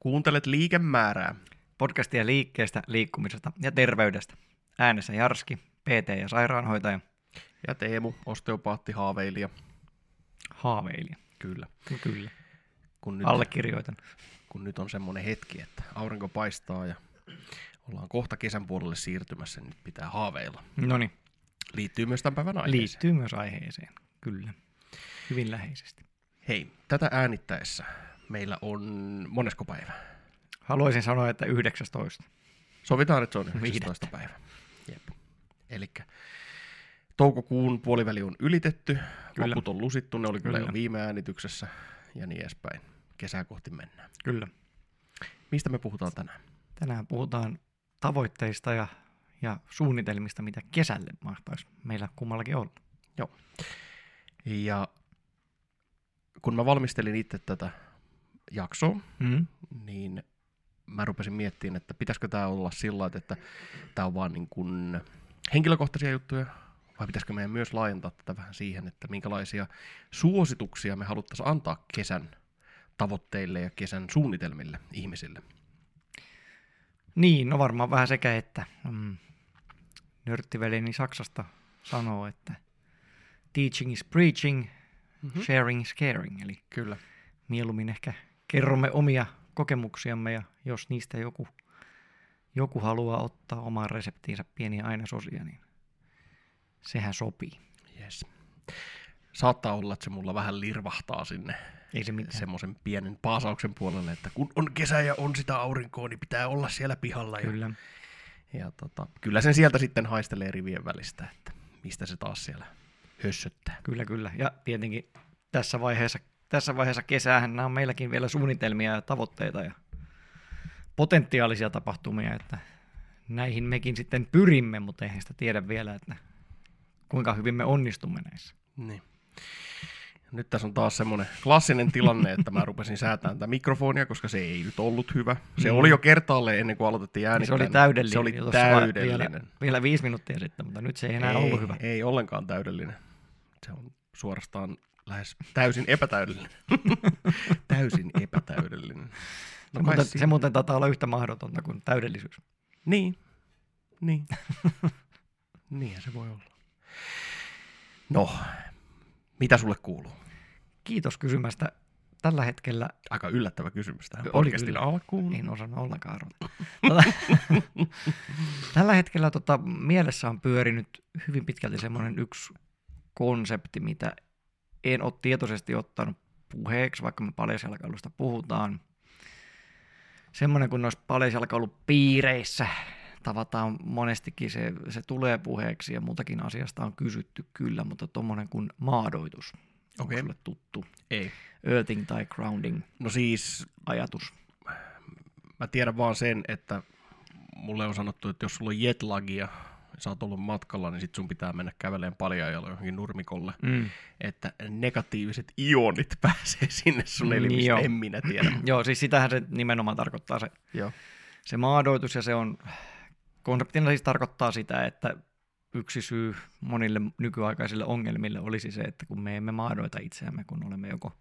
Kuuntelet liikemäärää. Podcastia liikkeestä, liikkumisesta ja terveydestä. Äänessä Jarski, PT ja sairaanhoitaja. Ja Teemu, osteopaatti, haaveilija. Haaveilija. Kyllä. No kyllä. Kun nyt, Allekirjoitan. kun nyt on semmoinen hetki, että aurinko paistaa ja ollaan kohta kesän puolelle siirtymässä, niin pitää haaveilla. No niin, Liittyy myös tämän päivän aiheeseen. liittyy myös aiheeseen. Kyllä. Hyvin läheisesti. Hei, tätä äänittäessä meillä on monesko päivä? Haluaisin sanoa, että 19. Sovitaan, että se on 19. päivä. Jep. Eli toukokuun puoliväli on ylitetty, Kyllä. loput on lusittu, ne oli kyllä, Kyllä. jo viime äänityksessä ja niin edespäin. Kesää kohti mennään. Kyllä. Mistä me puhutaan tänään? Tänään puhutaan tavoitteista ja, ja suunnitelmista, mitä kesälle mahtaisi meillä kummallakin olla. Ja kun mä valmistelin itse tätä jaksoa, Mm. niin mä rupesin miettimään, että pitäisikö tämä olla sillä että tämä on vaan niin kuin henkilökohtaisia juttuja, vai pitäisikö meidän myös laajentaa tätä vähän siihen, että minkälaisia suosituksia me haluttaisiin antaa kesän tavoitteille ja kesän suunnitelmille ihmisille. Niin, no varmaan vähän sekä, että mm, nörttivelini Saksasta sanoo, että teaching is preaching, Mm-hmm. sharing is caring, eli Kyllä. mieluummin ehkä kerromme omia kokemuksiamme ja jos niistä joku, joku haluaa ottaa omaan reseptiinsä pieniä ainesosia, niin sehän sopii. Yes. Saattaa olla, että se mulla vähän lirvahtaa sinne Ei se mitään. semmoisen pienen paasauksen puolelle, että kun on kesä ja on sitä aurinkoa, niin pitää olla siellä pihalla. Ja, Kyllä. ja tota, kyllä sen sieltä sitten haistelee rivien välistä, että mistä se taas siellä hössöttää. Kyllä, kyllä. Ja tietenkin tässä vaiheessa, tässä vaiheessa kesäähän nämä on meilläkin vielä suunnitelmia ja tavoitteita ja potentiaalisia tapahtumia, että näihin mekin sitten pyrimme, mutta eihän sitä tiedä vielä, että kuinka hyvin me onnistumme näissä. Niin. Nyt tässä on taas semmoinen klassinen tilanne, että mä rupesin säätämään tätä mikrofonia, koska se ei nyt ollut hyvä. Se Mm. oli jo kertaalleen ennen kuin aloitettiin äänittää. se oli niin täydellinen. Se oli täydellinen. Vielä, vielä viisi minuuttia sitten, mutta nyt se ei enää ei, ollut hyvä. Ei ollenkaan täydellinen. Se on suorastaan lähes täysin epätäydellinen. täysin epätäydellinen. No No muuten, se muuten taitaa olla yhtä mahdotonta kuin täydellisyys. Niin, niin. Niinhän se voi olla. No, mitä sulle kuuluu? Kiitos kysymästä. Tällä hetkellä Aika yllättävä kysymys tähän podcastin alkuun. En osannut ollenkaan arvata. Tota, tällä hetkellä tota, mielessä on pyörinyt hyvin pitkälti semmoinen yksi konsepti, mitä en ole tietoisesti ottanut puheeksi, vaikka me paljasjalkailusta puhutaan. Semmoinen, kun noissa paljasjalkailupiireissä tavataan monestikin, se, se tulee puheeksi ja muutakin asiasta on kysytty kyllä, mutta tuommoinen kuin maadoitus. Onko Okei. sulle tuttu? Ei. Earthing tai grounding No siis, ajatus. mä tiedän vaan sen, että mulle on sanottu, että jos sulla on jetlagia sä oot ollut matkalla, niin sit sun pitää mennä käveleen paljaajalla johonkin nurmikolle, Mm. että negatiiviset ionit pääsee sinne sun elimistä, Joo. en minä tiedä. Joo, siis sitähän se nimenomaan tarkoittaa se, Joo. se maadoitus ja se on, konseptina siis tarkoittaa sitä, että yksi syy monille nykyaikaisille ongelmille olisi se, että kun me emme maadoita itseämme, kun olemme joko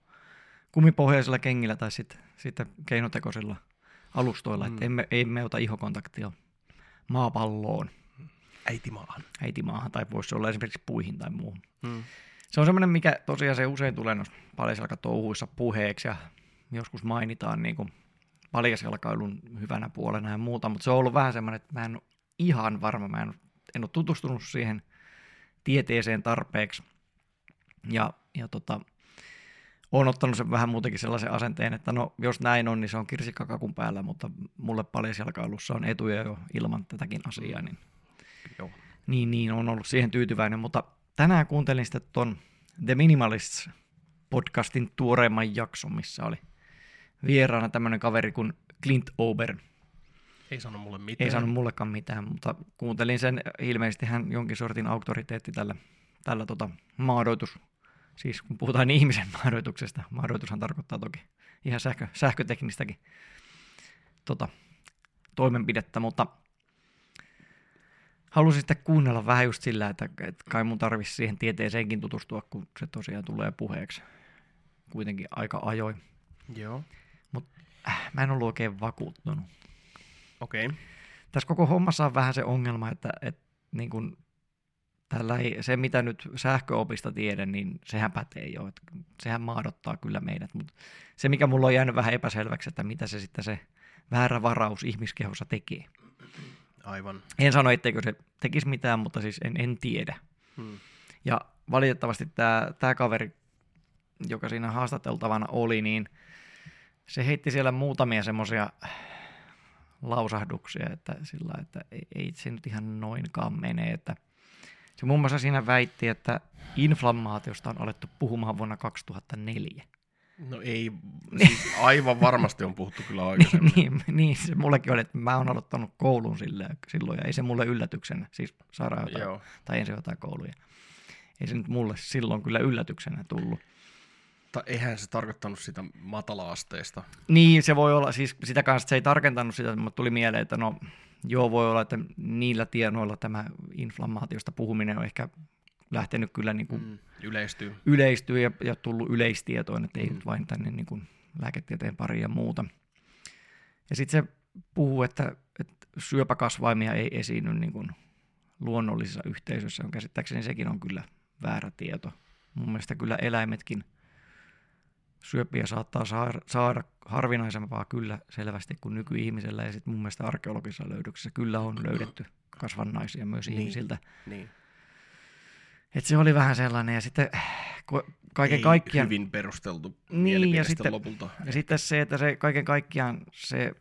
kumipohjaisilla kengillä tai sitten sitten keinotekoisilla alustoilla, mm. Mm. että emme, emme ota ihokontaktia maapalloon, Äitimaahan. äitimaahan tai voisi olla esimerkiksi puihin tai muuhun. Mm. Se on semmoinen, mikä tosiaan se usein tulee noissa paljasjalkatouhuissa puheeksi ja joskus mainitaan niin kuin paljasjalkailun hyvänä puolena ja muuta, mutta se on ollut vähän semmoinen, että mä en ole ihan varma, mä en, en ole tutustunut siihen tieteeseen tarpeeksi ja, ja tota, olen ottanut sen vähän muutenkin sellaisen asenteen, että no jos näin on, niin se on kirsikkakakun päällä, mutta mulle paljasjalkailussa on etuja jo ilman tätäkin asiaa, niin. Niin, niin, on ollut siihen tyytyväinen, mutta tänään kuuntelin sitten ton The Minimalists podcastin tuoreimman jakson, missä oli vieraana tämmöinen kaveri kuin Clint Ober. Ei sano mulle mitään. Ei saanut mullekaan mitään, mutta kuuntelin sen, ilmeisesti hän jonkin sortin auktoriteetti tällä, tällä tota, maadoitus, siis kun puhutaan ihmisen maadoituksesta, maadoitushan tarkoittaa toki ihan sähkö, sähköteknistäkin tota, toimenpidettä, mutta halusin sitten kuunnella vähän just sillä, että, että kai mun tarvitsisi siihen tieteeseenkin tutustua, kun se tosiaan tulee puheeksi kuitenkin aika ajoin. Joo. mä en ollut oikein vakuuttunut. Okei. Okay. Tässä koko hommassa on vähän se ongelma, että, että niin kun, tällä ei, se mitä nyt sähköopista tiedän, niin sehän pätee jo. Että sehän maadottaa kyllä meidät, mutta se mikä mulla on jäänyt vähän epäselväksi, että mitä se sitten se väärä varaus ihmiskehossa tekee. Aivan. En sano, etteikö se tekisi mitään, mutta siis en, en tiedä. Hmm. Ja valitettavasti tämä, tämä kaveri, joka siinä haastateltavana oli, niin se heitti siellä muutamia semmoisia lausahduksia, että sillä että ei, ei se nyt ihan noinkaan mene. Että se muun muassa siinä väitti, että inflammaatiosta on alettu puhumaan vuonna 2004. No ei, siis aivan varmasti on puhuttu kyllä aikaisemmin. niin, niin, se mullekin oli, että mä oon aloittanut koulun silleen, silloin, ja ei se mulle yllätyksenä, siis sairaanhoitaja Joo. tai ensihoitajakouluja. Ei se nyt mulle silloin kyllä yllätyksenä tullut. Ta- eihän se tarkoittanut sitä matala-asteista. Niin, se voi olla, siis sitä kanssa se ei tarkentanut sitä, mutta tuli mieleen, että no joo, voi olla, että niillä tienoilla tämä inflammaatiosta puhuminen on ehkä lähtenyt kyllä niin kuin Mm. Yleistyy. yleistyä ja, ja tullut yleistietoon, että ei Mm. nyt vain tänne niin kuin lääketieteen pariin ja muuta. Ja sitten se puhuu, että, että syöpäkasvaimia ei esiinny niin kuin luonnollisissa yhteisöissä. On käsittääkseni sekin on kyllä väärä tieto. Mun mielestä kyllä eläimetkin syöpiä saattaa saada, saada harvinaisempaa kyllä selvästi kuin nykyihmisellä. Ja sitten mun mielestä arkeologisessa löydöksessä kyllä on löydetty kasvannaisia myös Niin. ihmisiltä. Niin. Et se oli vähän sellainen, ja sitten kun kaiken ei kaikkiaan... hyvin perusteltu Niin, ja sitten sitten- lopulta. Ja sitten se, että se kaiken kaikkiaan se,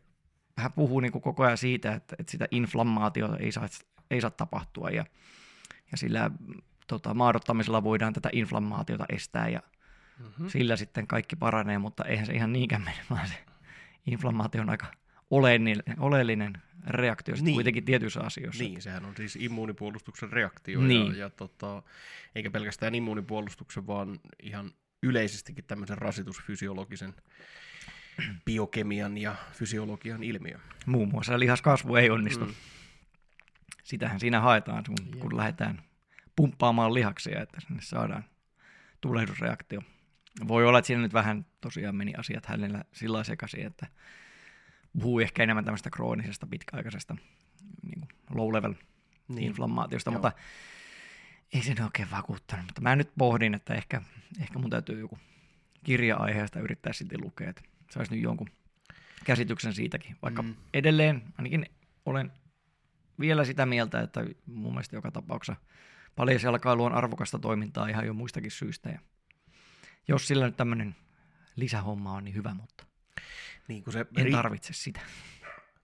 hän puhuu niin kuin koko ajan siitä, että, että sitä inflammaatiota ei saa, ei saa tapahtua ja, ja sillä tota, maadottamisella voidaan tätä inflammaatiota estää ja Mm-hmm. sillä sitten kaikki paranee, mutta eihän se ihan niinkään mene, vaan se inflammaatio on aika oleellinen, oleellinen reaktio niin. Kuitenkin tietyissä asioissa. Niin, sehän on siis immuunipuolustuksen reaktio. Niin. Ja, ja tota, eikä pelkästään immuunipuolustuksen, vaan ihan yleisestikin tämmöisen rasitusfysiologisen biokemian ja fysiologian ilmiö. Muun muassa lihaskasvu ei onnistu. Mm. Sitähän siinä haetaan, kun, Jep. kun lähdetään pumppaamaan lihaksia, että sinne saadaan tulehdusreaktio. Voi olla, että siinä nyt vähän tosiaan meni asiat hänellä sillä sekaisin, että puhuu ehkä enemmän tämmöistä kroonisesta pitkäaikaisesta niin kuin low level niin. inflammaatiosta, Joo. mutta ei se oikein vakuuttanut. Mutta mä nyt pohdin, että ehkä, ehkä mun täytyy joku kirja aiheesta yrittää sitten lukea, että saisi nyt jonkun käsityksen siitäkin. Vaikka mm. edelleen ainakin olen vielä sitä mieltä, että mun mielestä joka tapauksessa paljasjalkailu on arvokasta toimintaa ihan jo muistakin syistä. Ja jos sillä nyt tämmöinen lisähomma on, niin hyvä, mutta Niin, kun se en ri- tarvitse sitä.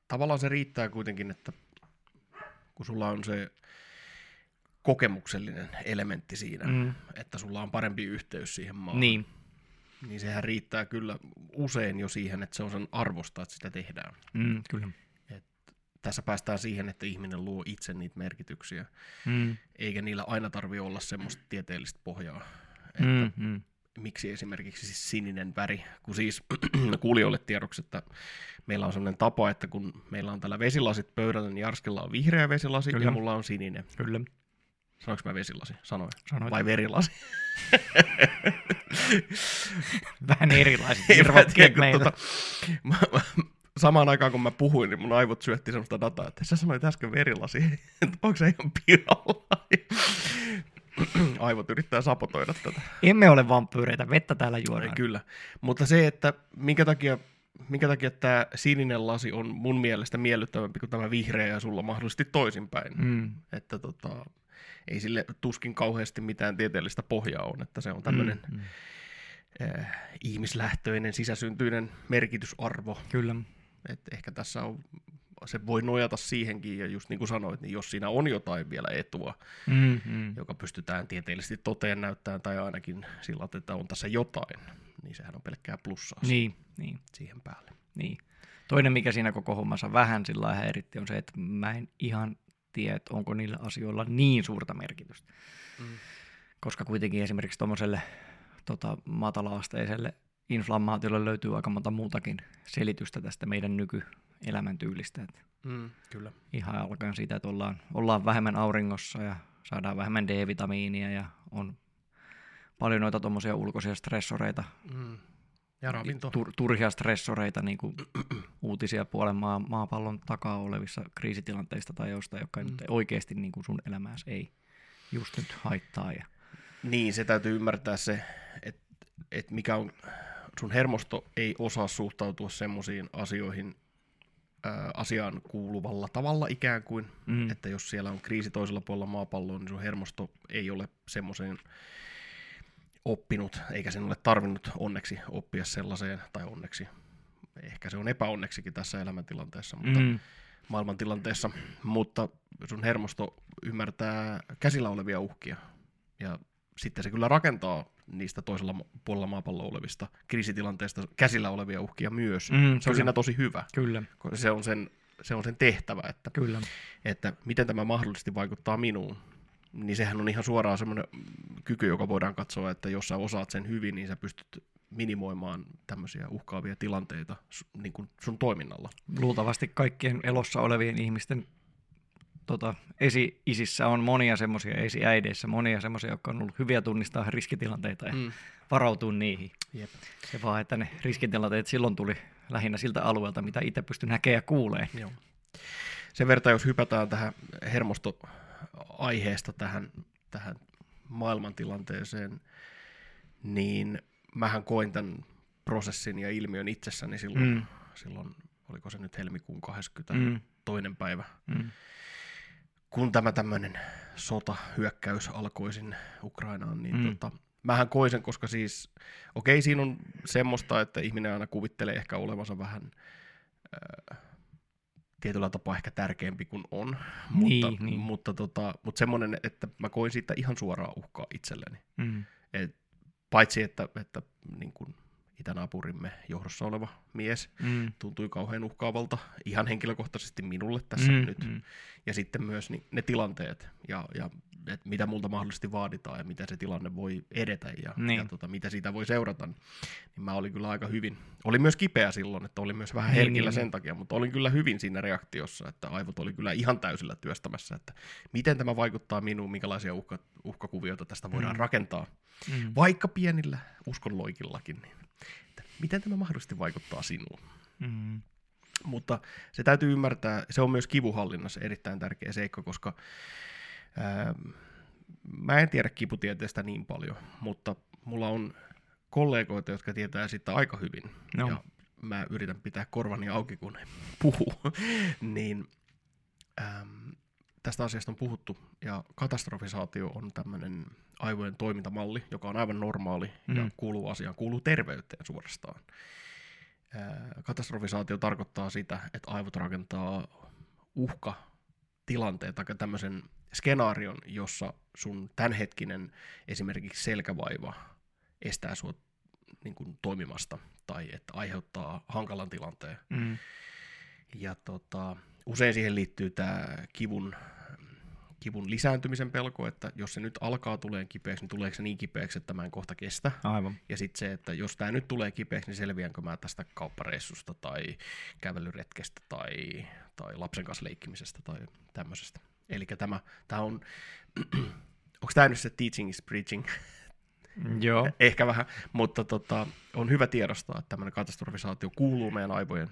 tavallaan se riittää kuitenkin, että kun sulla on se kokemuksellinen elementti siinä, mm. Että sulla on parempi yhteys siihen maahan, Niin, niin sehän riittää kyllä usein jo siihen, että se on sen arvosta, että sitä tehdään. mm, kyllä. Tässä päästään siihen, että ihminen luo itse niitä merkityksiä, Mm. eikä niillä aina tarvi olla semmoista tieteellistä pohjaa. Että Mm, mm. Miksi esimerkiksi siis sininen väri, kun siis kuulijoille tiedoksi, että meillä on sellainen tapa, että kun meillä on täällä vesilasit pöydällä, niin Jarskilla on vihreä vesilasi Kyllä. ja mulla on sininen. Kyllä, Sanoinko mä vesilasi? Sanoin. sanoit. Vai verilasi? Vähän erilaiset kun meillä. tota, mä, mä, samaan aikaan kun mä puhuin, niin mun aivot syötti semmoista dataa, että sä sanoit äsken verilasi, että onko se ihan pihalla? aivot yrittää sapotoida tätä. Emme ole vampyyreitä, vettä täällä juodaan. Kyllä, mutta se, että minkä takia, minkä takia tämä sininen lasi on mun mielestä miellyttävämpi kuin tämä vihreä ja sulla mahdollisesti toisinpäin. Mm. Että tota, ei sille tuskin kauheasti mitään tieteellistä pohjaa on, että se on tämmöinen Mm, mm. eh, ihmislähtöinen, sisäsyntyinen merkitysarvo. Kyllä. että ehkä tässä on, se voi nojata siihenkin, ja just niin kuin sanoit, niin jos siinä on jotain vielä etua, Mm, mm. joka pystytään tieteellisesti toteen näyttämään, tai ainakin sillä, että on tässä jotain, niin sehän on pelkkää plussaa Niin, niin, siihen päälle. niin. Toinen, mikä siinä koko hommassa vähän sillä lailla häiritti, on se, että mä en ihan tiedä, että onko niillä asioilla niin suurta merkitystä. Mm. Koska kuitenkin esimerkiksi tuommoiselle tota, matala-asteiselle inflammaatiolle löytyy aika monta muutakin selitystä tästä meidän nykyelämäntyylistä. Että Mm, kyllä. ihan alkaen siitä, että ollaan, ollaan vähemmän auringossa ja saadaan vähemmän D-vitamiinia ja on paljon noita tuommoisia ulkoisia stressoreita, Mm. Ja ravinto. tur, turhia stressoreita, niin kuin uutisia puolen maa, maapallon takaa olevissa kriisitilanteista tai jostain, joka mm. nyt oikeasti niin kuin sun elämääsi ei just nyt haittaa. Ja... Niin, se täytyy ymmärtää se, että et mikä on, sun hermosto ei osaa suhtautua semmoisiin asioihin asiaan kuuluvalla tavalla ikään kuin, mm. että jos siellä on kriisi toisella puolella maapalloa, niin sun hermosto ei ole semmoiseen oppinut, eikä sen ole tarvinnut onneksi oppia sellaiseen, tai onneksi, ehkä se on epäonneksikin tässä elämäntilanteessa, mutta mm. maailmantilanteessa, mutta sun hermosto ymmärtää käsillä olevia uhkia, ja sitten se kyllä rakentaa niistä toisella puolella maapalloa olevista kriisitilanteista käsillä olevia uhkia myös. Mm, se kyllä. on siinä tosi hyvä. Kyllä. Se on sen, se on sen tehtävä, että, kyllä. että miten tämä mahdollisesti vaikuttaa minuun niin sehän on ihan suoraan semmoinen kyky, joka voidaan katsoa, että jos sä osaat sen hyvin, niin sä pystyt minimoimaan tämmöisiä uhkaavia tilanteita niin kuin sun toiminnalla. Luultavasti kaikkien elossa olevien ihmisten tota, esi-isissä on monia semmoisia, esi-äideissä monia semmoisia, jotka on ollut hyviä tunnistaa riskitilanteita ja mm. varautua niihin. Jep. Se vaan, että ne riskitilanteet silloin tuli lähinnä siltä alueelta, mitä itse pystyn näkemään ja kuulee. Joo. Sen verran, jos hypätään tähän hermosto aiheesta tähän, tähän maailmantilanteeseen, niin mähän koin tämän prosessin ja ilmiön itsessäni silloin, mm. silloin oliko se nyt helmikuun 22. Mm. päivä, mm. Kun tämä tämmöinen sota, hyökkäys alkoi sinne Ukrainaan, niin mm. tota, mähän koin sen, koska siis, okei, okay, siinä on semmoista, että ihminen aina kuvittelee ehkä olevansa vähän... Äh, tietyllä tapaa ehkä tärkeämpi kuin on, niin, mutta, niin. mutta, tota, mutta semmoinen, että mä koin siitä ihan suoraa uhkaa itselleni. Mm. Et, paitsi, että, että niin kuin itänaapurimme johdossa oleva mies mm. tuntui kauhean uhkaavalta ihan henkilökohtaisesti minulle tässä mm, nyt. Mm. Ja sitten myös niin, ne tilanteet ja, ja että mitä multa mahdollisesti vaaditaan ja miten se tilanne voi edetä ja, niin. ja tota, mitä siitä voi seurata, niin mä olin kyllä aika hyvin. Oli myös kipeä silloin, että oli myös vähän niin, herkillä niin, sen niin. takia, mutta olin kyllä hyvin siinä reaktiossa, että aivot oli kyllä ihan täysillä työstämässä, että miten tämä vaikuttaa minuun, minkälaisia uhka, uhkakuvioita tästä voidaan mm. rakentaa, mm. vaikka pienillä uskonloikillakin, niin miten tämä mahdollisesti vaikuttaa sinuun. Mm. Mutta se täytyy ymmärtää, se on myös kivuhallinnassa erittäin tärkeä seikka, koska ää, mä en tiedä kiputieteestä niin paljon, mutta mulla on kollegoita, jotka tietää sitä aika hyvin. No. Ja mä yritän pitää korvani auki, kun he puhuu. niin äm, tästä asiasta on puhuttu, ja katastrofisaatio on tämmöinen aivojen toimintamalli, joka on aivan normaali mm. ja kuuluu asiaan, kuuluu terveyteen suorastaan. Katastrofisaatio tarkoittaa sitä, että aivot rakentaa uhka tilanteen tai tämmöisen skenaarion, jossa sun tämänhetkinen esimerkiksi selkävaiva estää sua niin kuin, toimimasta tai että aiheuttaa hankalan tilanteen. Mm. Ja tota, usein siihen liittyy tämä kivun kivun lisääntymisen pelko, että jos se nyt alkaa tulee kipeäksi, niin tuleeko se niin kipeäksi, että mä en kohta kestä. Aivan. Ja sitten se, että jos tämä nyt tulee kipeäksi, niin selviänkö mä tästä kauppareissusta tai kävelyretkestä tai, tai lapsen kanssa leikkimisestä tai tämmöisestä. Eli tämä, tämä on, onko tämä nyt se teaching is preaching? Joo. Ehkä vähän, mutta tota, on hyvä tiedostaa, että tämmöinen katastrofisaatio kuuluu meidän aivojen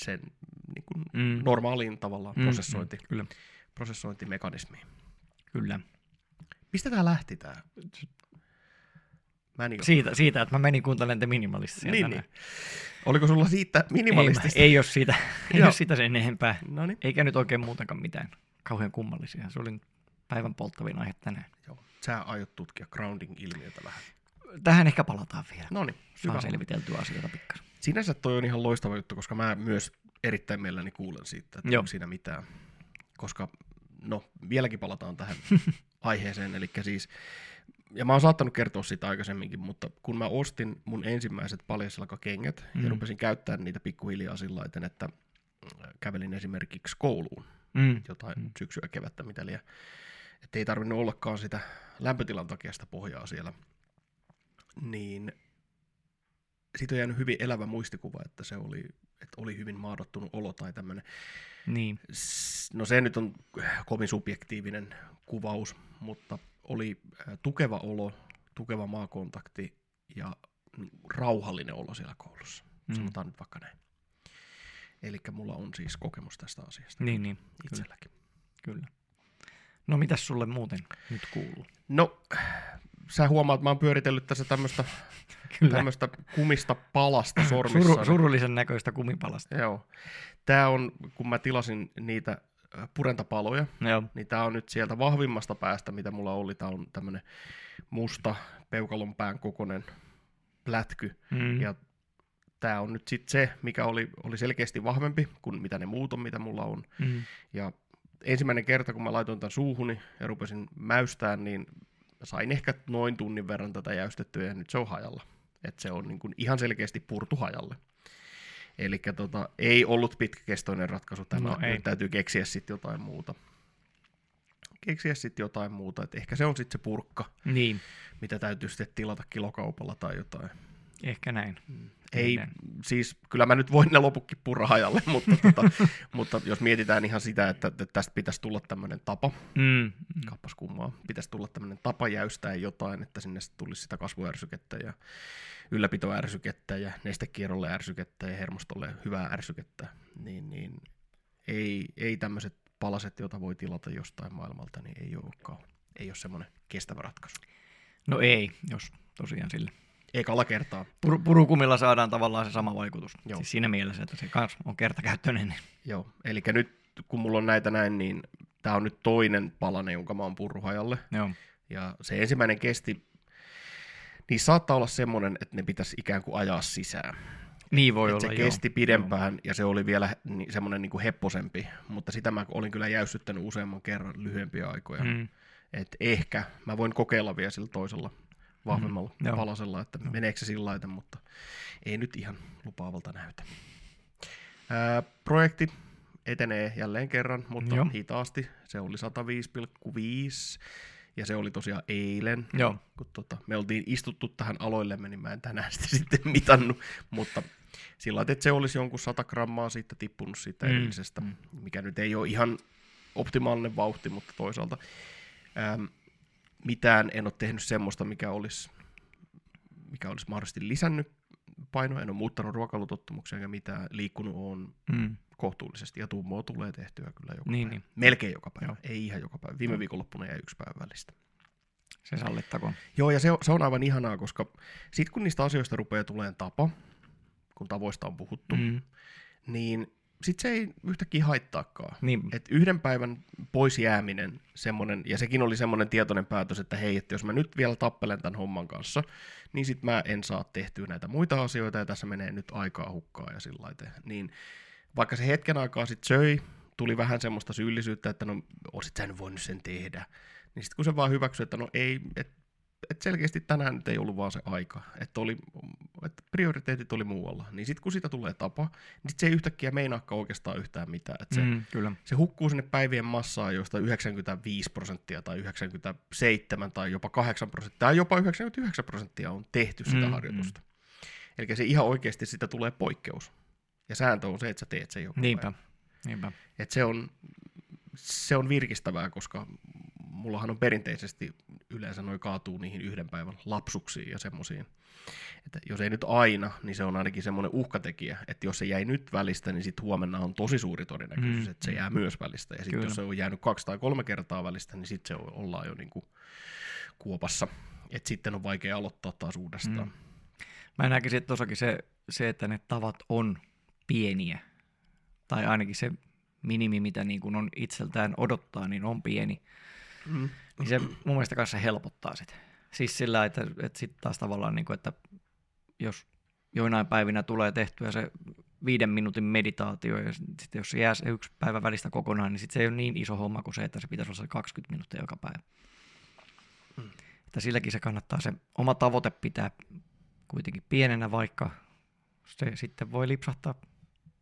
sen niin kuin mm. normaaliin tavallaan mm, prosessointi. Mm, kyllä prosessointimekanismiin. Kyllä. Mistä tämä lähti tämä? Mä en siitä, siitä, että mä menin kuuntelemaan te minimalistisia niin, niin. Oliko sulla siitä minimalistista? Ei, ei ole siitä, ei ole siitä sen enempää. Noniin. Eikä nyt oikein muutakaan mitään kauhean kummallisia. Se oli päivän polttavin aihe tänään. Joo. Sä aiot tutkia grounding-ilmiötä vähän. Tähän ehkä palataan vielä. No niin. Saa selviteltyä asioita pikkasen. Sinänsä toi on ihan loistava juttu, koska mä myös erittäin mielelläni kuulen siitä, että Joo. onko siinä mitään koska no vieläkin palataan tähän aiheeseen, eli siis, ja mä oon saattanut kertoa siitä aikaisemminkin, mutta kun mä ostin mun ensimmäiset paljasjalkakengät mm. ja rupesin käyttämään niitä pikkuhiljaa sillä että äh, kävelin esimerkiksi kouluun mm. jotain mm. syksyä, kevättä, mitä liian, että ei tarvinnut ollakaan sitä lämpötilan takia sitä pohjaa siellä, niin siitä on jäänyt hyvin elävä muistikuva, että se oli, että oli hyvin maadottunut olo tai tämmöinen. Niin. No se nyt on kovin subjektiivinen kuvaus, mutta oli tukeva olo, tukeva maakontakti ja rauhallinen olo siellä koulussa. Mm. Sanotaan nyt vaikka näin. Eli mulla on siis kokemus tästä asiasta Niin, niin, kyllä, itselläkin. kyllä. No mitäs sulle muuten nyt kuuluu? No, sä huomaat, että mä oon pyöritellyt tässä tämmöistä Kyllä. tämmöistä kumista palasta sormissa. Suru, surullisen näköistä kumipalasta. Joo. Tää on, kun mä tilasin niitä äh, purentapaloja, Joo. niin tää on nyt sieltä vahvimmasta päästä, mitä mulla oli. Tää on tämmönen musta peukalon pään kokonen plätky. Mm. Ja tää on nyt sitten se, mikä oli, oli selkeästi vahvempi kuin mitä ne muut on, mitä mulla on. Mm. Ja ensimmäinen kerta, kun mä laitoin tämän suuhuni ja rupesin mäystään, niin sain ehkä noin tunnin verran tätä jäystettyä ja nyt se on hajalla. Et se on niin kuin ihan selkeästi purtu hajalle. Eli tota, ei ollut pitkäkestoinen ratkaisu tämä. No ei. Nyt täytyy keksiä sitten jotain muuta. Keksiä sitten jotain muuta. Et ehkä se on sitten se purkka, Niin, mitä täytyy sitten tilata kilokaupalla tai jotain. Ehkä näin. Ei, Näin. siis kyllä mä nyt voin ne lopukki purra hajalle, mutta, tota, mutta jos mietitään ihan sitä, että, että tästä pitäisi tulla tämmöinen tapa, Mm. kappas kummaa, pitäisi tulla tämmöinen tapa jäystää jotain, että sinne tulisi sitä kasvuärsykettä ja ylläpitoärsykettä ja nestekierrolle ärsykettä ja hermostolle hyvää ärsykettä, niin, niin ei, ei tämmöiset palaset, joita voi tilata jostain maailmalta, niin ei olekaan. Ei ole semmoinen kestävä ratkaisu. No ei, jos tosiaan sille. Ekalla kertaa. Pur- purukumilla saadaan tavallaan se sama vaikutus. Joo. Siis siinä mielessä, että se kans on kertakäyttöinen. Joo, eli nyt kun mulla on näitä näin, niin tämä on nyt toinen palane, jonka mä oon purruhajalle. Joo. Ja se ensimmäinen kesti, niin saattaa olla semmoinen, että ne pitäisi ikään kuin ajaa sisään. Niin voi Et olla, se joo. kesti pidempään ja se oli vielä ni- semmoinen niin kuin hepposempi, mutta sitä mä olin kyllä jäyssyttänyt useamman kerran lyhyempiä aikoja. Mm. Et ehkä mä voin kokeilla vielä sillä toisella vahvemmalla Mm, joo. palasella, että meneekö se sillä lailla, mutta ei nyt ihan lupaavalta näytä. Ää, projekti etenee jälleen kerran, mutta Joo. joo. hitaasti. Se oli 105,5 ja se oli tosiaan eilen, Joo. kun tota, me oltiin istuttu tähän aloillemme, niin mä en tänään sitä sitten mitannut, mutta sillä lailla, että se olisi jonkun 100 grammaa siitä tippunut siitä Mm, edellisestä, mikä nyt ei ole ihan optimaalinen vauhti, mutta toisaalta ähm, mitään en ole tehnyt semmoista, mikä olisi, mikä olisi mahdollisesti lisännyt painoa, en ole muuttanut ruokailutottumuksia eikä mitään, liikkunut on Mm. kohtuullisesti ja tummoa tulee tehtyä kyllä joka Niin, päivä. niin. Melkein joka päivä, Joo. ei ihan joka päivä. Viime viikonloppuna jäi yksi päivä välistä. Se sallittakoon. Joo, ja se on, se on aivan ihanaa, koska sitten kun niistä asioista rupeaa tulemaan tapa, kun tavoista on puhuttu. Mm. niin sitten se ei yhtäkkiä haittaakaan. Niin, Et yhden päivän pois jääminen, semmonen, ja sekin oli semmoinen tietoinen päätös, että hei, että jos mä nyt vielä tappelen tämän homman kanssa, niin sit mä en saa tehtyä näitä muita asioita, ja tässä menee nyt aikaa hukkaa ja sillä laite. Niin vaikka se hetken aikaa sitten söi, tuli vähän semmoista syyllisyyttä, että no, olisit sä nyt voinut sen tehdä. Niin sitten kun se vaan hyväksyi, että no ei, että et selkeästi tänään nyt ei ollut vaan se aika, että, oli, että prioriteetit oli muualla. Niin sitten kun siitä tulee tapa, niin se ei yhtäkkiä meinaakaan oikeastaan yhtään mitään. Että se, mm, kyllä. se hukkuu sinne päivien massaan, joista 95 prosenttia tai 97 tai jopa 8 prosenttia tai jopa 99 prosenttia on tehty sitä Mm, mm, harjoitusta. Eli se ihan oikeasti sitä tulee poikkeus. Ja sääntö on se, että sä teet sen joka Niinpä. päivä. Niinpä. Et se, on, se on virkistävää, koska mullahan on perinteisesti yleensä noin kaatuu niihin yhden päivän lapsuksiin ja semmoisiin. Että jos ei nyt aina, niin se on ainakin semmoinen uhkatekijä, että jos se jäi nyt välistä, niin sitten huomenna on tosi suuri todennäköisyys, Mm. mm. että se jää myös välistä. Ja sitten jos se on jäänyt kaksi tai kolme kertaa välistä, niin sitten se on, ollaan jo niinku kuopassa. Että sitten on vaikea aloittaa taas uudestaan. Mm. Mä näkisin, että tossakin se, se, että ne tavat on pieniä, tai ainakin se minimi, mitä niin kuin on itseltään odottaa, niin on pieni, Mm. Niin se mun mielestä kanssa helpottaa sitä. Siis sillä, että, että sitten taas tavallaan, niin kuin, että jos joinain päivinä tulee tehtyä se viiden minuutin meditaatio, ja sitten jos se jää se yksi päivä välistä kokonaan, niin sitten se ei ole niin iso homma kuin se, että se pitäisi olla se 20 minuuttia joka päivä. Mm. Että silläkin se kannattaa se oma tavoite pitää kuitenkin pienenä, vaikka se sitten voi lipsahtaa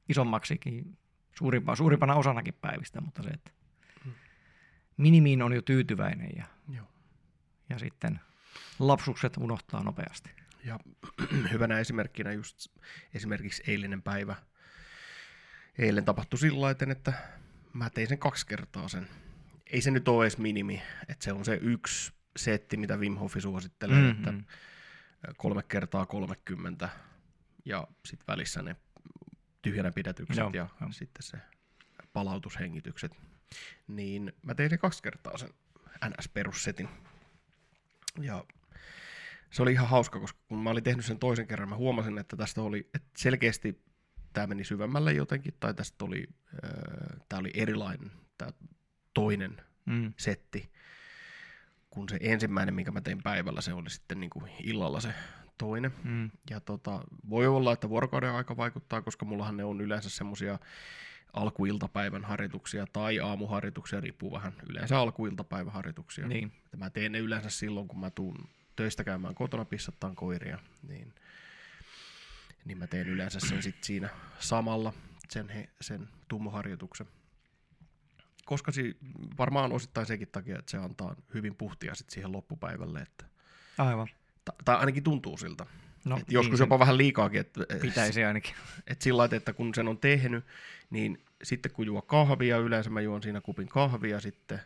isommaksikin suurimpana, suurimpana osanakin päivistä, mutta se, että. Minimiin on jo tyytyväinen ja, Joo. ja sitten lapsukset unohtaa nopeasti. Ja hyvänä esimerkkinä just esimerkiksi eilinen päivä. Eilen tapahtui sillä lailla, että mä tein sen kaksi kertaa sen. Ei se nyt ole edes minimi, että se on se yksi setti, mitä Wim Hofi suosittelee, mm-hmm. että kolme kertaa 30 ja sitten välissä ne tyhjänä pidätykset Joo, ja joo. sitten se palautushengitykset. Niin mä tein se kaksi kertaa sen NS-perussetin. Ja se oli ihan hauska, koska kun mä olin tehnyt sen toisen kerran, mä huomasin, että tästä oli että selkeästi tämä meni syvemmälle jotenkin, tai tästä oli, äh, tämä oli erilainen, tämä toinen Mm. setti, kun se ensimmäinen, minkä mä tein päivällä, se oli sitten niin kuin illalla se toinen. Mm. Ja tota, voi olla, että vuorokauden aika vaikuttaa, koska mullahan ne on yleensä semmosia alkuiltapäivän harjoituksia tai aamuharjoituksia, riippuu vähän yleensä alkuiltapäivän harjoituksia. Niin. Mä teen ne yleensä silloin, kun mä tuun töistä käymään kotona pissattaan koiria, niin, niin mä teen yleensä sen sit siinä samalla, sen, he, sen tummoharjoituksen. Koska si, varmaan osittain sekin takia, että se antaa hyvin puhtia sit siihen loppupäivälle, että, Aivan. ta- tai ainakin tuntuu siltä. No, Et joskus niin jopa vähän liikaakin, että pitäisi ainakin. et sillä lailla, että kun sen on tehnyt, niin sitten kun juo kahvia, yleensä mä juon siinä kupin kahvia sitten,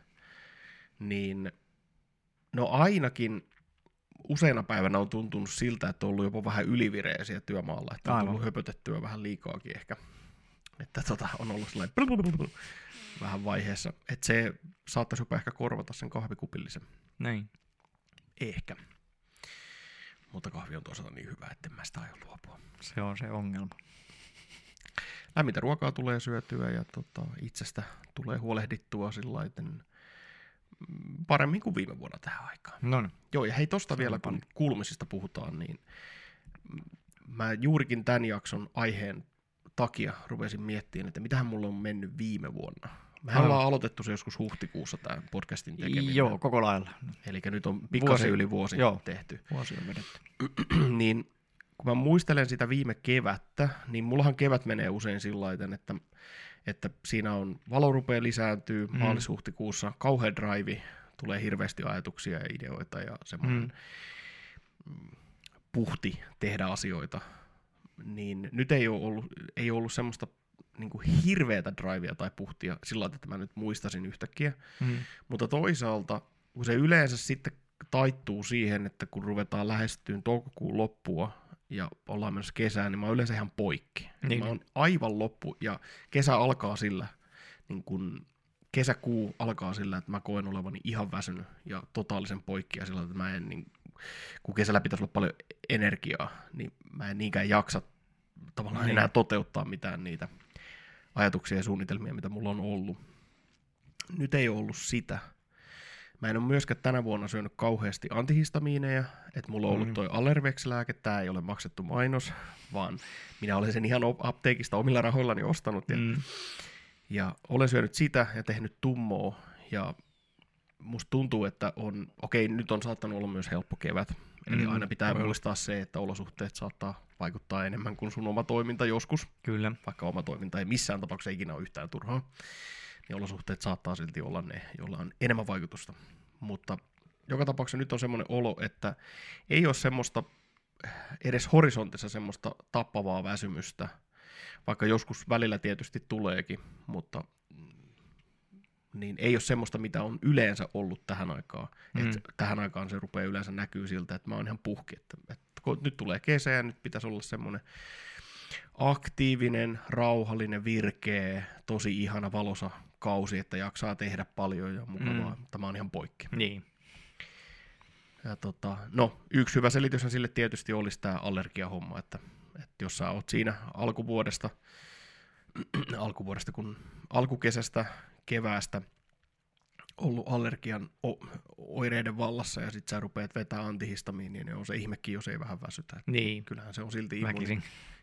niin no ainakin useina päivänä on tuntunut siltä, että on ollut jopa vähän ylivireisiä työmaalla, että on Aivan. tullut höpötettyä vähän liikaakin ehkä. Että tota, on ollut sellainen vähän vaiheessa, että se saattaisi jopa ehkä korvata sen kahvikupillisen. Niin. Ehkä. Mutta kahvi on toisaalta niin hyvä, että en mä sitä aio luopua. Se on se ongelma. lämmintä ruokaa tulee syötyä ja tota, itsestä tulee huolehdittua sillä mm, paremmin kuin viime vuonna tähän aikaan. No niin. Joo, ja hei tosta Se vielä, kun kuulumisista puhutaan, niin mä juurikin tämän jakson aiheen takia rupesin miettimään, että mitähän mulla on mennyt viime vuonna. Mehän Aivan. ollaan aloitettu se joskus huhtikuussa tämän podcastin tekeminen. Joo, koko lailla. Eli nyt on pikkasen Vuosi. yli vuosi Joo. tehty. Vuosi on vedetty. niin kun mä muistelen sitä viime kevättä, niin mullahan kevät menee usein sillä lailla, että, että siinä on valo rupeaa lisääntyy Mm. maalis-huhtikuussa, kauhean drive, tulee hirveästi ajatuksia ja ideoita ja semmoinen Mm. puhti tehdä asioita. Niin nyt ei ole ollut, ei ollut semmoista niin kuin hirveätä drivea tai puhtia sillä lailla, että mä nyt muistasin yhtäkkiä. Mm. Mutta toisaalta, kun se yleensä sitten taittuu siihen, että kun ruvetaan lähestyyn toukokuun loppua ja ollaan menossa kesään, niin mä oon yleensä ihan poikki. Niin. Niin. Mä oon aivan loppu ja kesä alkaa sillä, niin kun kesäkuu alkaa sillä, että mä koen olevani ihan väsynyt ja totaalisen poikki ja sillä, että mä en, niin, kun kesällä pitäisi olla paljon energiaa, niin mä en niinkään jaksa tavallaan Niin. niin. enää toteuttaa mitään niitä ajatuksia ja suunnitelmia, mitä mulla on ollut. Nyt ei ole ollut sitä. Mä en ole myöskään tänä vuonna syönyt kauheasti antihistamiineja, että mulla on ollut Mm. toi Allervex-lääke, tämä ei ole maksettu mainos, vaan minä olen sen ihan apteekista omilla rahoillani ostanut ja, Mm. ja olen syönyt sitä ja tehnyt tummoa ja musta tuntuu, että on, okei nyt on saattanut olla myös helppo kevät, eli Mm, aina pitää muistaa se, että olosuhteet saattaa vaikuttaa enemmän kuin sun oma toiminta joskus Kyllä. vaikka oma toiminta ei missään tapauksessa ikinä ole yhtään turhaa, niin olosuhteet saattaa silti olla ne, joilla on enemmän vaikutusta. Mutta joka tapauksessa nyt on semmoinen olo, että ei ole semmoista edes horisontissa semmoista tappavaa väsymystä, vaikka joskus välillä tietysti tuleekin, mutta niin ei ole semmoista, mitä on yleensä ollut tähän aikaan. Mm. Et tähän aikaan se rupeaa yleensä näkyy siltä, että mä oon ihan puhki, että, että kun nyt tulee kesä ja nyt pitäisi olla semmoinen aktiivinen, rauhallinen, virkeä, tosi ihana valosa kausi, että jaksaa tehdä paljon ja mukavaa, Mm. mutta mä oon ihan poikki. Niin. Ja tota, no, yksi hyvä selityshän sille tietysti olisi tämä allergiahomma, että, että jos sä oot siinä alkuvuodesta, alkuvuodesta kun alkukesästä, keväästä ollut allergian oireiden vallassa ja sit sä rupeat vetää antihistamiinia, niin on se ihmekin, jos ei vähän väsytä. Niin. Kyllähän se on silti immuuni,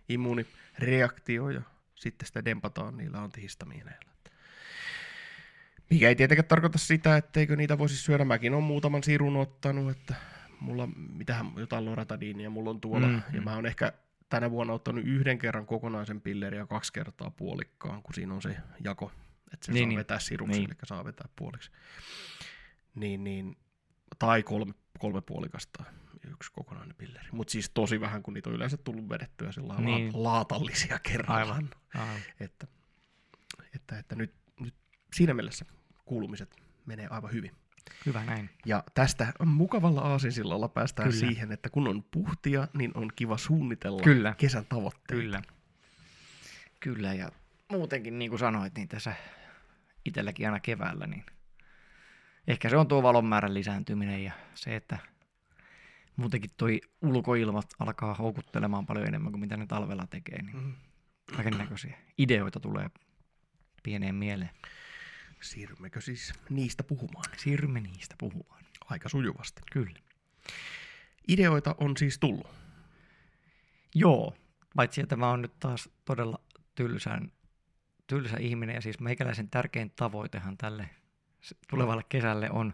immuunireaktio ja sitten sitä dempataan niillä antihistamiineilla. Mikä ei tietenkään tarkoita sitä, etteikö niitä voisi syödä. Mäkin olen muutaman sirun ottanut, että mulla, mitähän, jotain loratadiinia mulla on tuolla. Mm, Mm, ja mm. mä oon ehkä tänä vuonna ottanut yhden kerran kokonaisen pilleri ja kaksi kertaa puolikkaan, kun siinä on se jako, että se Niin, saa niin. vetää siruksi, Niin. eli saa vetää puoliksi. Niin, niin, tai kolme, kolme puolikasta yksi kokonainen pilleri. Mutta siis tosi vähän, kun niitä on yleensä tullut vedettyä sillä Niin. niin. laatallisia kerrallaan. Aivan. Aivan. Että, että, että nyt, nyt siinä mielessä kuulumiset menee aivan hyvin. Hyvä näin. Ja tästä mukavalla aasinsillalla päästään. Kyllä. siihen, että kun on puhtia, niin on kiva suunnitella Kyllä. kesän tavoitteita. Kyllä. Kyllä, ja muutenkin niin kuin sanoit, niin tässä itselläkin aina keväällä, niin ehkä se on tuo valon määrän lisääntyminen ja se, että muutenkin toi ulkoilmat alkaa houkuttelemaan paljon enemmän kuin mitä ne talvella tekee, niin Mm. kaiken näköisiä ideoita tulee pieneen mieleen. Siirrymmekö siis niistä puhumaan? Siirrymme niistä puhumaan. Aika sujuvasti. Kyllä. Ideoita on siis tullut. Joo, paitsi että mä oon nyt taas todella tylsän, tylsä ihminen ja siis meikäläisen tärkein tavoitehan tälle tulevalle kesälle on,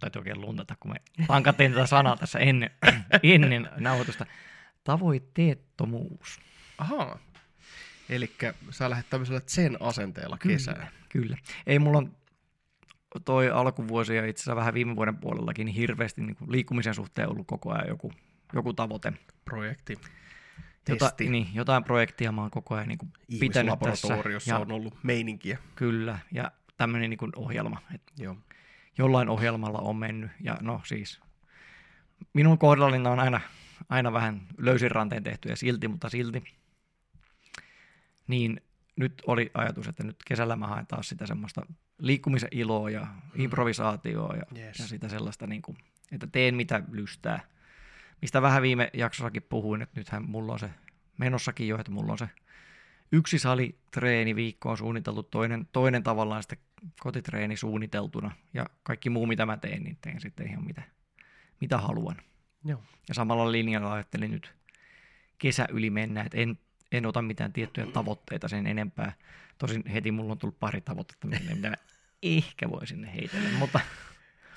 täytyy oikein luntata, kun me pankattiin tätä sanaa tässä ennen, ennen nauhoitusta, tavoitteettomuus. Ahaa. Eli sä lähdet tämmöisellä sen asenteella kesään. Kyllä, kyllä. Ei mulla on toi alkuvuosi ja itse asiassa vähän viime vuoden puolellakin hirveästi niin liikkumisen suhteen ollut koko ajan joku, joku tavoite. Projekti. Jota, Testi. niin, jotain projektia mä oon koko ajan niin kuin pitänyt tässä. Ja, on ollut meininkiä. Kyllä, ja tämmöinen niin kuin ohjelma. Et Joo. jollain ohjelmalla on mennyt, ja no siis minun kohdallani on aina, aina vähän löysin ranteen tehtyjä silti, mutta silti. Niin nyt oli ajatus, että nyt kesällä mä haen taas sitä semmoista liikkumisen iloa ja improvisaatioa ja, Yes. ja sitä sellaista, niin kuin, että teen mitä lystää. Mistä vähän viime jaksossakin puhuin, että nythän mulla on se menossakin jo, että mulla on se yksi salitreeni viikko on suunniteltu, toinen, toinen tavallaan sitten kotitreeni suunniteltuna ja kaikki muu mitä mä teen, niin teen sitten ihan mitä, mitä haluan. Joo. Ja samalla linjalla ajattelin nyt kesä yli mennä, että en, en ota mitään tiettyjä tavoitteita sen enempää. Tosin heti mulla on tullut pari tavoitetta, mitä mitä mä ehkä voisin ne heitellä, mutta,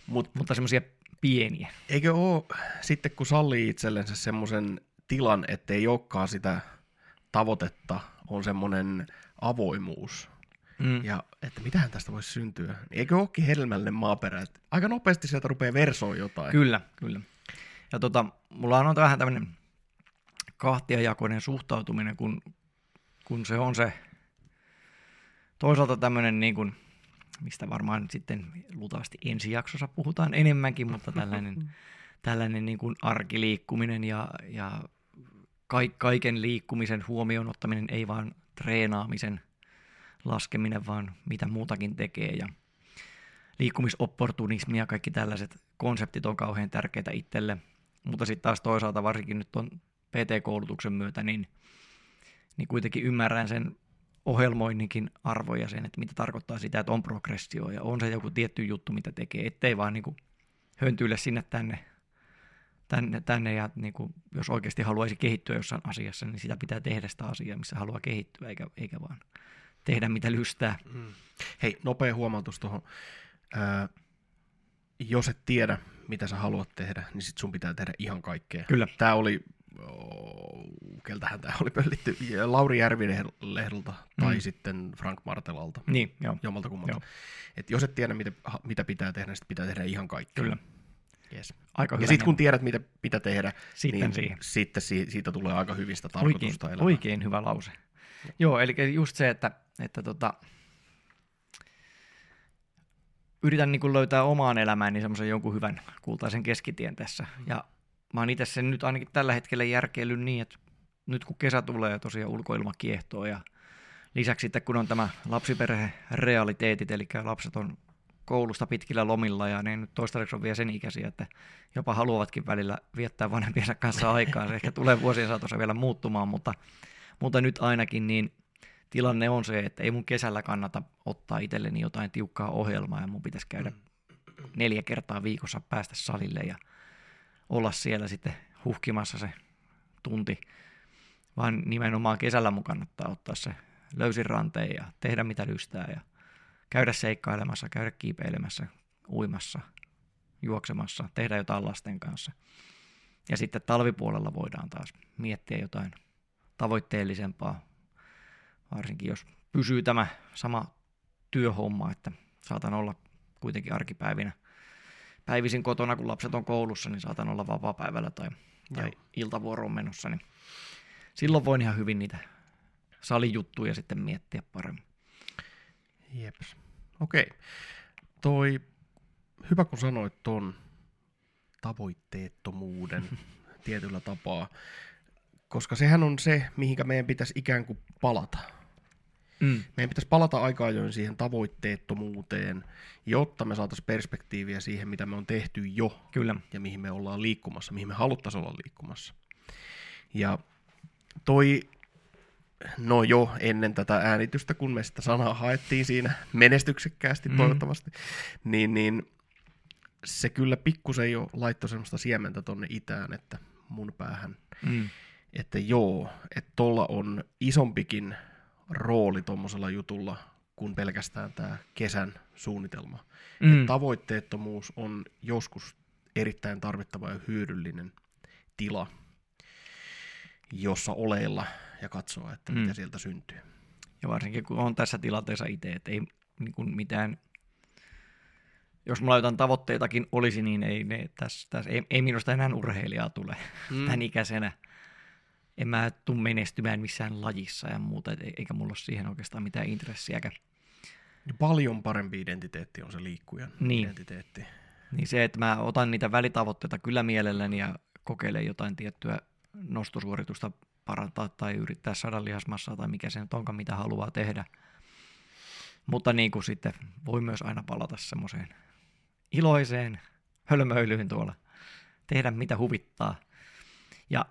Mut mutta semmoisia pieniä. eikö oo sitten kun sallii itsellensä semmoisen tilan, ettei olekaan sitä tavoitetta, on semmoinen avoimuus. Mm. Ja että mitähän tästä voisi syntyä. Niin Eikö olekin hedelmällinen maaperä? että Aika nopeasti sieltä rupeaa versoa jotain. Kyllä, kyllä. Ja tota, mulla on vähän tämmöinen kahtiajakoinen suhtautuminen, kun, kun se on se toisaalta tämmöinen niin kuin, mistä varmaan sitten luultavasti ensi jaksossa puhutaan enemmänkin, mutta tällainen, tällainen niin kuin arkiliikkuminen ja, ja ka- kaiken liikkumisen huomioon ottaminen, ei vaan treenaamisen laskeminen, vaan mitä muutakin tekee ja liikkumisopportunismi ja kaikki tällaiset konseptit on kauhean tärkeitä itselle. Mutta sitten taas toisaalta varsinkin nyt on PT-koulutuksen myötä, niin, niin kuitenkin ymmärrän sen ohjelmoinninkin arvoja sen, että mitä tarkoittaa sitä, että on progressio ja on se joku tietty juttu, mitä tekee, ettei vaan niin kuin höntyile sinne tänne, tänne, tänne ja niin kuin, jos oikeasti haluaisi kehittyä jossain asiassa, niin sitä pitää tehdä sitä asiaa, missä haluaa kehittyä, eikä, eikä vaan tehdä mitä lystää. Mm. Hei, nopea huomautus tuohon. Öö, jos et tiedä, mitä sä haluat tehdä, niin sit sun pitää tehdä ihan kaikkea. Kyllä. Tämä oli, keltähän tämä oli pöllitty, Lauri Järvilehdolta tai Mm. sitten Frank Martelalta, Niin, joo. jommalta kummalta. Joo. Et jos et tiedä, mitä, mitä pitää tehdä, niin sit pitää tehdä ihan kaikkea. Kyllä. Yes. Aika Ja sitten kun tiedät, mitä pitää tehdä, Sitten niin siihen. sitten si- siitä tulee aika hyvistä Oikein, tarkoitusta elämään. oikein hyvä lause. Joo, eli just se, että, että tota, yritän niin löytää omaan elämääni semmoisen jonkun hyvän kultaisen keskitien tässä. Ja mä oon itse sen nyt ainakin tällä hetkellä järkeillyt niin, että nyt kun kesä tulee ja tosiaan ulkoilma kiehtoo ja lisäksi sitten kun on tämä lapsiperhe realiteetit, eli lapset on koulusta pitkillä lomilla ja ne nyt toistaiseksi on vielä sen ikäisiä, että jopa haluavatkin välillä viettää vanhempiensa kanssa aikaa. Se ehkä tulee vuosien saatossa vielä muuttumaan, mutta, mutta nyt ainakin niin tilanne on se, että ei mun kesällä kannata ottaa itselleni jotain tiukkaa ohjelmaa ja mun pitäisi käydä neljä kertaa viikossa päästä salille ja olla siellä sitten huhkimassa se tunti, vaan nimenomaan kesällä mun kannattaa ottaa se löysin ranteen ja tehdä mitä lystää ja käydä seikkailemassa, käydä kiipeilemässä, uimassa, juoksemassa, tehdä jotain lasten kanssa. Ja sitten talvipuolella voidaan taas miettiä jotain tavoitteellisempaa, varsinkin jos pysyy tämä sama työhomma, että saatan olla kuitenkin arkipäivinä päivisin kotona, kun lapset on koulussa, niin saatan olla vapaa-päivällä tai, tai Joo. iltavuoroon menossa, niin silloin voin ihan hyvin niitä salijuttuja sitten miettiä paremmin. Jeps. Okei. Toi, hyvä kun sanoit ton tavoitteettomuuden tietyllä tapaa, koska sehän on se, mihinkä meidän pitäisi ikään kuin palata. Mm. Meidän pitäisi palata aika ajoin siihen tavoitteettomuuteen, jotta me saataisiin perspektiiviä siihen, mitä me on tehty jo Kyllä. ja mihin me ollaan liikkumassa, mihin me haluttaisiin olla liikkumassa. Ja toi, no jo ennen tätä äänitystä, kun me sitä sanaa haettiin siinä menestyksekkäästi Mm. toivottavasti, niin, niin se kyllä pikkusen jo laittoi semmoista siementä tonne itään, että mun päähän, Mm. että joo, että tolla on isompikin rooli tuommoisella jutulla kuin pelkästään tämä kesän suunnitelma. Mm. Tavoitteettomuus on joskus erittäin tarvittava ja hyödyllinen tila, jossa oleilla ja katsoa, että Mm. mitä sieltä syntyy. Ja varsinkin kun on tässä tilanteessa itse, että ei niin kuin mitään, jos mulla jotain tavoitteitakin olisi, niin ei, ne, tässä, tässä, ei, ei minusta enää urheilijaa tule mm. tämän ikäisenä. En mä tule menestymään missään lajissa ja muuta, et, eikä mulla ole siihen oikeastaan mitään intressiäkään. Paljon parempi identiteetti on se liikkujan Niin. identiteetti. Niin se, että mä otan niitä välitavoitteita kyllä mielelläni ja kokeilen jotain tiettyä nostosuoritusta parantaa tai yrittää saada lihasmassaa tai mikä se nyt onkaan, mitä haluaa tehdä. Mutta niin kuin sitten voi myös aina palata semmoiseen iloiseen hölmöilyyn tuolla. Tehdä mitä huvittaa. Ja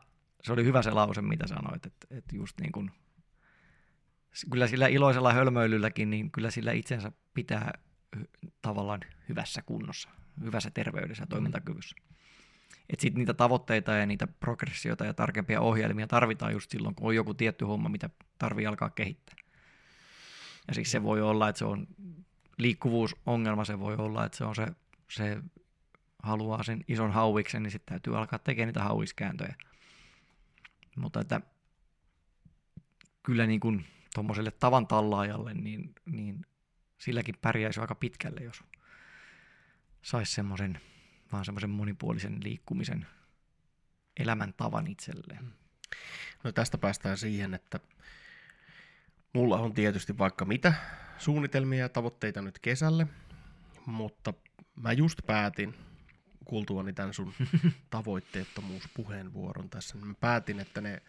se oli hyvä se lause, mitä sanoit, että, että just niin kuin, kyllä sillä iloisella hölmöilylläkin, niin kyllä sillä itsensä pitää tavallaan hyvässä kunnossa, hyvässä terveydessä ja toimintakyvyssä. Et sit niitä tavoitteita ja niitä progressioita ja tarkempia ohjelmia tarvitaan just silloin, kun on joku tietty homma, mitä tarvii alkaa kehittää. Ja siis se voi olla, että se on liikkuvuusongelma, se voi olla, että se on se, se haluaa sen ison hauiksen, niin sitten täytyy alkaa tekemään niitä hauiskääntöjä. Mutta että kyllä niin kuin tuommoiselle tavan tallaajalle, niin, niin silläkin pärjäisi aika pitkälle, jos saisi semmoisen, vaan semmoisen monipuolisen liikkumisen elämäntavan itselleen. No tästä päästään siihen, että mulla on tietysti vaikka mitä suunnitelmia ja tavoitteita nyt kesälle, mutta mä just päätin kuultuani tämän sun tavoitteettomuuspuheenvuoron tässä, niin mä päätin, että ne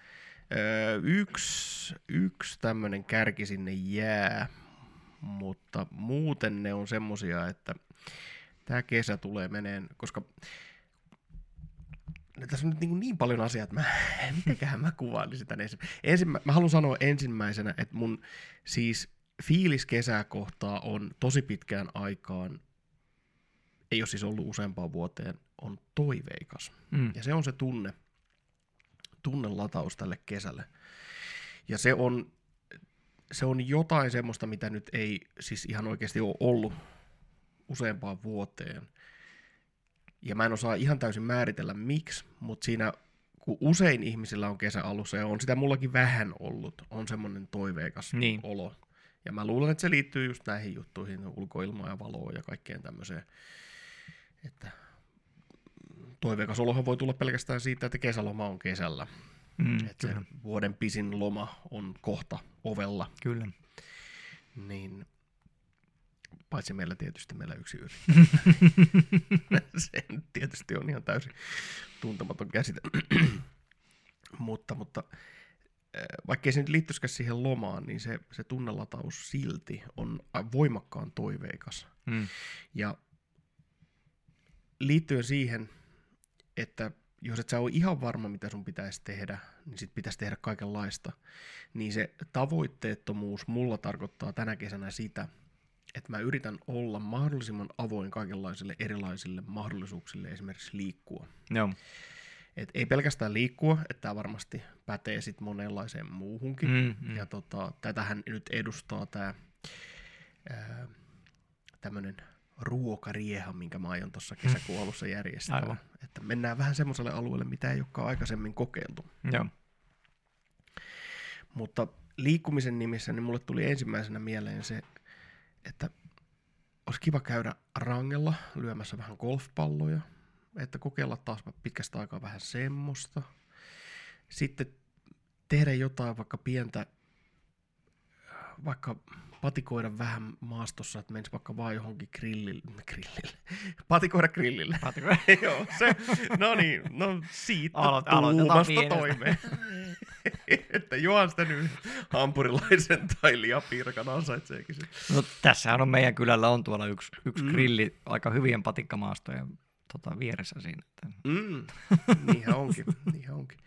öö, yksi, yksi tämmöinen kärki sinne jää, mutta muuten ne on semmosia, että tämä kesä tulee meneen, koska tässä on nyt niin, niin paljon asiaa, että mä, mitenköhän mä kuvailisin tämän ensin. ensin mä, mä haluan sanoa ensimmäisenä, että mun siis fiilis kesää kohtaa on tosi pitkään aikaan, ei ole siis ollut useampaan vuoteen, on toiveikas. Mm. Ja se on se tunne, tunnelataus tälle kesälle. Ja se on, se on jotain semmoista, mitä nyt ei siis ihan oikeasti ole ollut useampaan vuoteen. Ja mä en osaa ihan täysin määritellä miksi, mutta siinä kun usein ihmisillä on kesä alussa, ja on sitä mullakin vähän ollut, on semmoinen toiveikas Niin. olo. Ja mä luulen, että se liittyy just näihin juttuihin, ulkoilmaa ja valoa ja kaikkeen tämmöiseen. Että toiveikas olohan voi tulla pelkästään siitä, että kesäloma on kesällä. Mm, Että se kyllä, vuoden pisin loma on kohta ovella. kyllä. Niin paitsi meillä tietysti meillä yksi yrittäjä. se tietysti on ihan täysin tuntematon käsite. mutta, mutta vaikkei se nyt liittyisikään siihen lomaan, niin se, se tunnelataus silti on voimakkaan toiveikas. Mm. Ja liittyen siihen, että jos et sä ole ihan varma, mitä sun pitäisi tehdä, niin sit pitäisi tehdä kaikenlaista. Niin se tavoitteettomuus mulla tarkoittaa tänä kesänä sitä, että mä yritän olla mahdollisimman avoin kaikenlaisille erilaisille mahdollisuuksille esimerkiksi liikkua. Joo. Et ei pelkästään liikkua, että tämä varmasti pätee sit monenlaiseen muuhunkin. Mm, mm. Ja tota, tätähän nyt edustaa tämä tämmöinen ruokarieha, minkä mä aion tuossa kesäkuun alussa järjestää. Aivan. Että mennään vähän semmoiselle alueelle, mitä ei olekaan aikaisemmin kokeiltu. Joo. Mutta liikkumisen nimissä niin mulle tuli ensimmäisenä mieleen se, että olisi kiva käydä rangella lyömässä vähän golfpalloja, että kokeilla taas pitkästä aikaa vähän semmoista. Sitten tehdä jotain vaikka pientä vaikka patikoida vähän maastossa, että menisi vaikka vaan johonkin grillille, grillille. patikoida grillille. Patikoida. Joo, se, no niin, no siitä Aloit- tuumasta toimeen. että johan sitä nyt hampurilaisen tai liapiirakan ansaitseekin se. No, tässähän on meidän kylällä on tuolla yksi, yksi Mm. grilli aika hyvien patikkamaastojen tota, vieressä siinä. Että, Mm, niinhän onkin, niinhän onkin.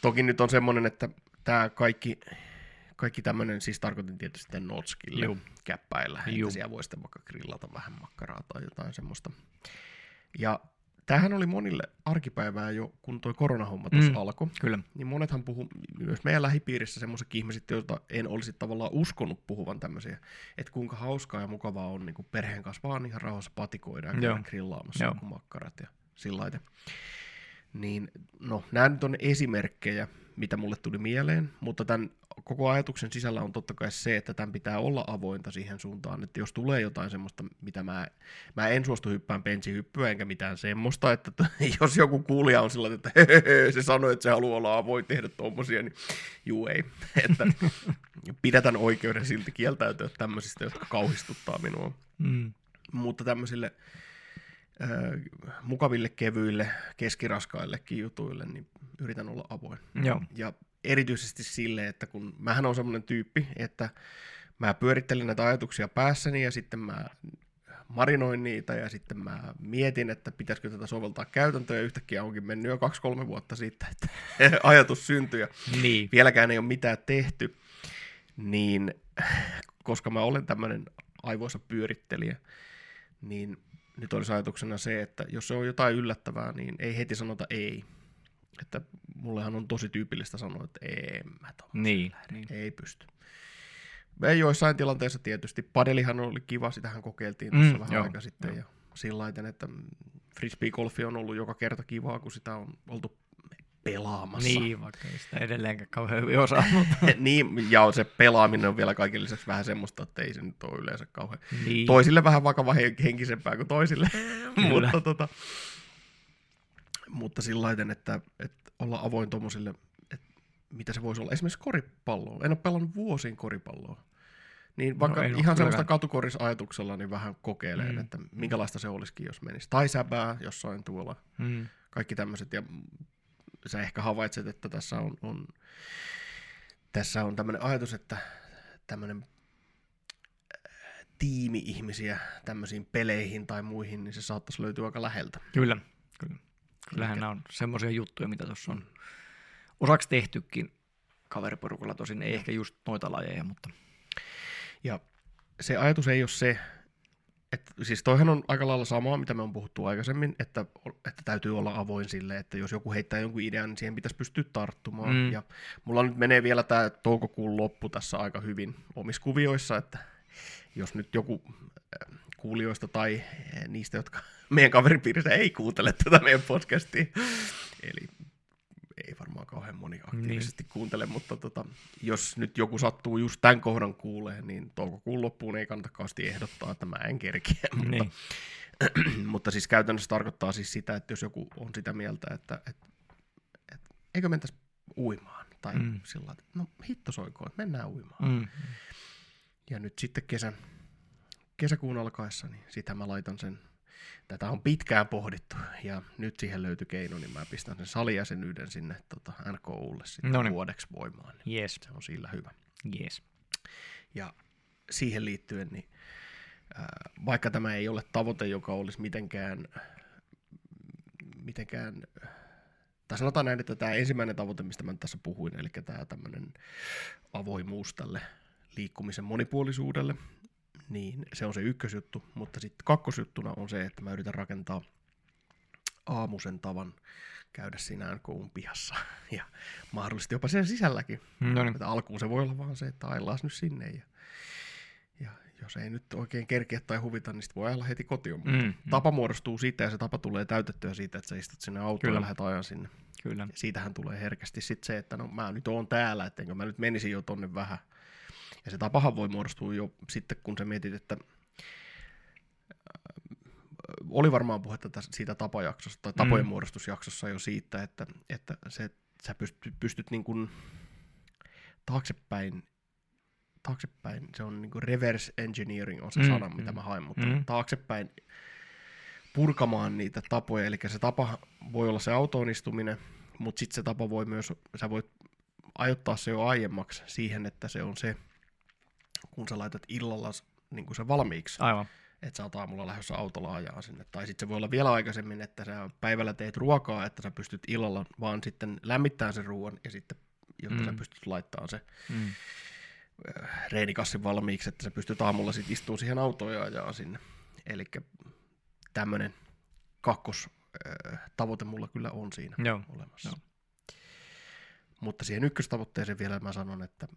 Toki nyt on semmoinen, että tämä kaikki, kaikki tämmöinen, siis tarkoitin tietysti sitten notskille Juu. käppäillä, että siellä voi sitten vaikka grillata vähän makkaraa tai jotain semmoista. Ja tämähän oli monille arkipäivää jo, kun toi koronahomma tuossa Mm. alkoi. kyllä. Niin monethan puhu myös meidän lähipiirissä semmoiset ihmiset, joita en olisi tavallaan uskonut puhuvan tämmöisiä, että kuinka hauskaa ja mukavaa on niin perheen kanssa vaan ihan rauhassa patikoida ja Joo. grillaamassa Joo. joku makkarat ja sillä lailla. Niin, no, nämä nyt on esimerkkejä, mitä mulle tuli mieleen, mutta tämän koko ajatuksen sisällä on totta kai se, että tämän pitää olla avointa siihen suuntaan, että jos tulee jotain semmoista, mitä mä, mä en suostu hyppään pensihyppyä enkä mitään semmoista, että jos joku kuulija on sillä että se sanoi, että se haluaa olla avoin tehdä tommosia, niin juu ei. Että pidätän oikeuden silti kieltäytyä tämmöisistä, jotka kauhistuttaa minua Mm. mutta tämmöisille mukaville, kevyille, keskiraskaillekin jutuille, niin yritän olla avoin. Joo. Ja erityisesti sille, että kun mähän on semmoinen tyyppi, että mä pyörittelen näitä ajatuksia päässäni ja sitten mä marinoin niitä ja sitten mä mietin, että pitäisikö tätä soveltaa käytäntöön ja yhtäkkiä onkin mennyt jo kaksi-kolme vuotta siitä, että ajatus syntyi ja Niin. vieläkään ei ole mitään tehty, niin koska mä olen tämmöinen aivoissa pyörittelijä, niin nyt olisi ajatuksena se, että jos se on jotain yllättävää, niin ei heti sanota ei. Että mullehan on tosi tyypillistä sanoa, että ei mä Niin. niin. ei pysty. Ei joissain tilanteissa tietysti. Padelihan oli kiva, sitähän kokeiltiin tuossa Mm, vähän joo, aika sitten. joo. Ja sillä lailla, että frisbee-golfi on ollut joka kerta kivaa, kun sitä on oltu pelaamassa. Niin, vaikka ei sitä edelleenkään kauhean hyvin osaa, mutta niin, ja se pelaaminen on vielä kaiken lisäksi vähän semmoista, että ei se nyt ole yleensä kauhean. niin. Toisille vähän vakava hen- henkisempää kuin toisille, mutta, tota, mutta sillä lailla, että, että olla avoin tuommoisille, että mitä se voisi olla. Esimerkiksi koripalloa. En ole pelannut vuosiin koripalloa. Niin vaikka No, en no, ihan semmoista kylläkään. katukorisajatuksella, niin vähän kokeilen, Mm, mm. että minkälaista se olisikin, jos menisi. Tai säbää jossain tuolla. Mm. Kaikki tämmöiset. Ja sä ehkä havaitset, että tässä on, on, tässä on tämmöinen ajatus, että tämmöinen äh, tiimi-ihmisiä tämmöisiin peleihin tai muihin, niin se saattaisi löytyä aika läheltä. Kyllä, kyllä. Kyllähän nämä on semmoisia juttuja, mitä tuossa on osaksi tehtykin kaveriporukalla, tosin ei ehkä just noita lajeja, mutta Ja se ajatus ei ole se, että siis toihan on aika lailla samaa, mitä me on puhuttu aikaisemmin, että, että täytyy olla avoin sille, että jos joku heittää jonkun idean, niin siihen pitäisi pystyä tarttumaan. Mm. Mm. Ja mulla nyt menee vielä tämä toukokuun loppu tässä aika hyvin omissa kuvioissa, että jos nyt joku äh, kuulijoista tai äh, niistä, jotka meidän kaveripiirissä ei kuuntele tätä meidän podcastia, eli ei varmaan kauhean moni aktiivisesti niin. kuuntele, mutta tota, jos nyt joku sattuu just tämän kohdan kuuleen, niin toukokuun loppuun ei kannata kauheasti ehdottaa, että mä en kerkiä. Mutta, niin. mutta siis käytännössä tarkoittaa siis sitä, että jos joku on sitä mieltä, että, että, että eikö mentäisi uimaan, tai Mm. sillä että no hitto soikoon, että mennään uimaan. Mm. Ja nyt sitten kesän, kesäkuun alkaessa, niin sitä mä laitan sen, tätä on pitkään pohdittu, ja nyt siihen löytyi keino, niin mä pistän sen salijäsenyyden sinne tota, NKUlle sitten Noniin. vuodeksi voimaan. Niin Yes, se on sillä hyvä. yes. Ja siihen liittyen, niin ää, vaikka tämä ei ole tavoite, joka olisi mitenkään, mitenkään tai sanotaan näin, että tämä ensimmäinen tavoite, mistä mä tässä puhuin, eli tämä tämmöinen avoimuus tälle liikkumisen monipuolisuudelle, niin se on se ykkösjuttu, mutta sitten kakkosjuttuna on se, että mä yritän rakentaa aamusen tavan käydä siinä NKUn pihassa ja mahdollisesti jopa sen sisälläkin. No niin. Että alkuun se voi olla vaan se, että aillaan nyt sinne ja, ja jos ei nyt oikein kerkeä tai huvita, niin sit voi ajalla heti kotiin. Mutta Mm, mm. tapa muodostuu siitä ja se tapa tulee täytettyä siitä, että sä istut sinne autoon Kyllä. ja lähdet ajan sinne. Kyllä. Ja siitähän tulee herkästi sit se, että no mä nyt oon täällä, että mä nyt menisin jo tonne vähän. Ja se tapahan voi muodostua jo sitten, kun sä mietit, että äh, oli varmaan puhetta siitä tapajaksosta tai tapojen Mm. muodostusjaksossa jo siitä, että, että se, sä pystyt, pystyt niin kuin taaksepäin taaksepäin, se on niin kuin reverse engineering on se Mm, sana, mitä mm, mä haen, mutta mm. taaksepäin purkamaan niitä tapoja, eli se tapa voi olla se autoonnistuminen, mutta sitten se tapa voi myös, sä voit ajoittaa se jo aiemmaksi siihen, että se on se, kun sä laitat illalla niin kuin se valmiiksi, Aivan. että sä oot aamulla lähdössä autolla ajaa sinne. Tai sitten se voi olla vielä aikaisemmin, että sä päivällä teet ruokaa, että sä pystyt illalla vaan sitten lämmittämään sen ruoan ja sitten, jotta mm. sä pystyt laittamaan se Mm. reenikassin valmiiksi, että sä pystyt aamulla sitten istumaan siihen autoon ja ajaa sinne. Eli tämmöinen kakkos äh, tavoite mulla kyllä on siinä Joo. olemassa. Joo. Mutta siihen ykköstavoitteeseen vielä mä sanon, että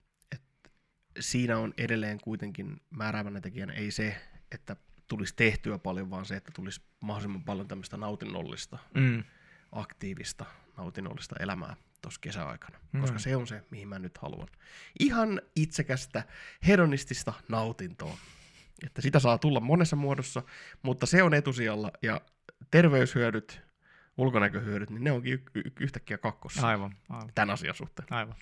siinä on edelleen kuitenkin määräävänä tekijänä ei se, että tulisi tehtyä paljon, vaan se, että tulisi mahdollisimman paljon tämmöistä nautinnollista, Mm. aktiivista, nautinnollista elämää tuossa kesäaikana. Mm. Koska se on se, mihin mä nyt haluan. Ihan itsekästä, hedonistista nautintoa. Että sitä saa tulla monessa muodossa, mutta se on etusijalla ja terveyshyödyt, ulkonäköhyödyt, niin ne onkin y- y- yhtäkkiä kakkossa Aivan. Aivan. tämän asian suhteen. Aivan.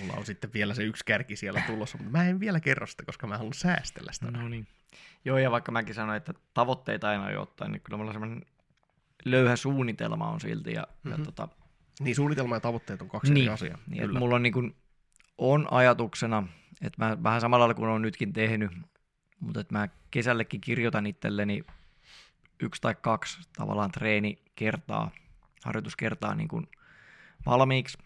Mulla on sitten vielä se yksi kärki siellä tulossa, mutta mä en vielä kerro sitä, koska mä haluan säästellä sitä. No niin. Joo, ja vaikka mäkin sanoin, että tavoitteita aina ei ottaa, niin kyllä mulla semmoinen löyhä suunnitelma on silti. Ja, mm-hmm. ja Mhm. tota, Niin suunnitelma ja tavoitteet on kaksi Niin, eri asiaa. niin, Kyllä. mulla on, niin kuin, on ajatuksena, että mä vähän samalla lailla kuin olen nytkin tehnyt, mutta että mä kesällekin kirjoitan itselleni yksi tai kaksi tavallaan treenikertaa, harjoituskertaa niin kuin valmiiksi.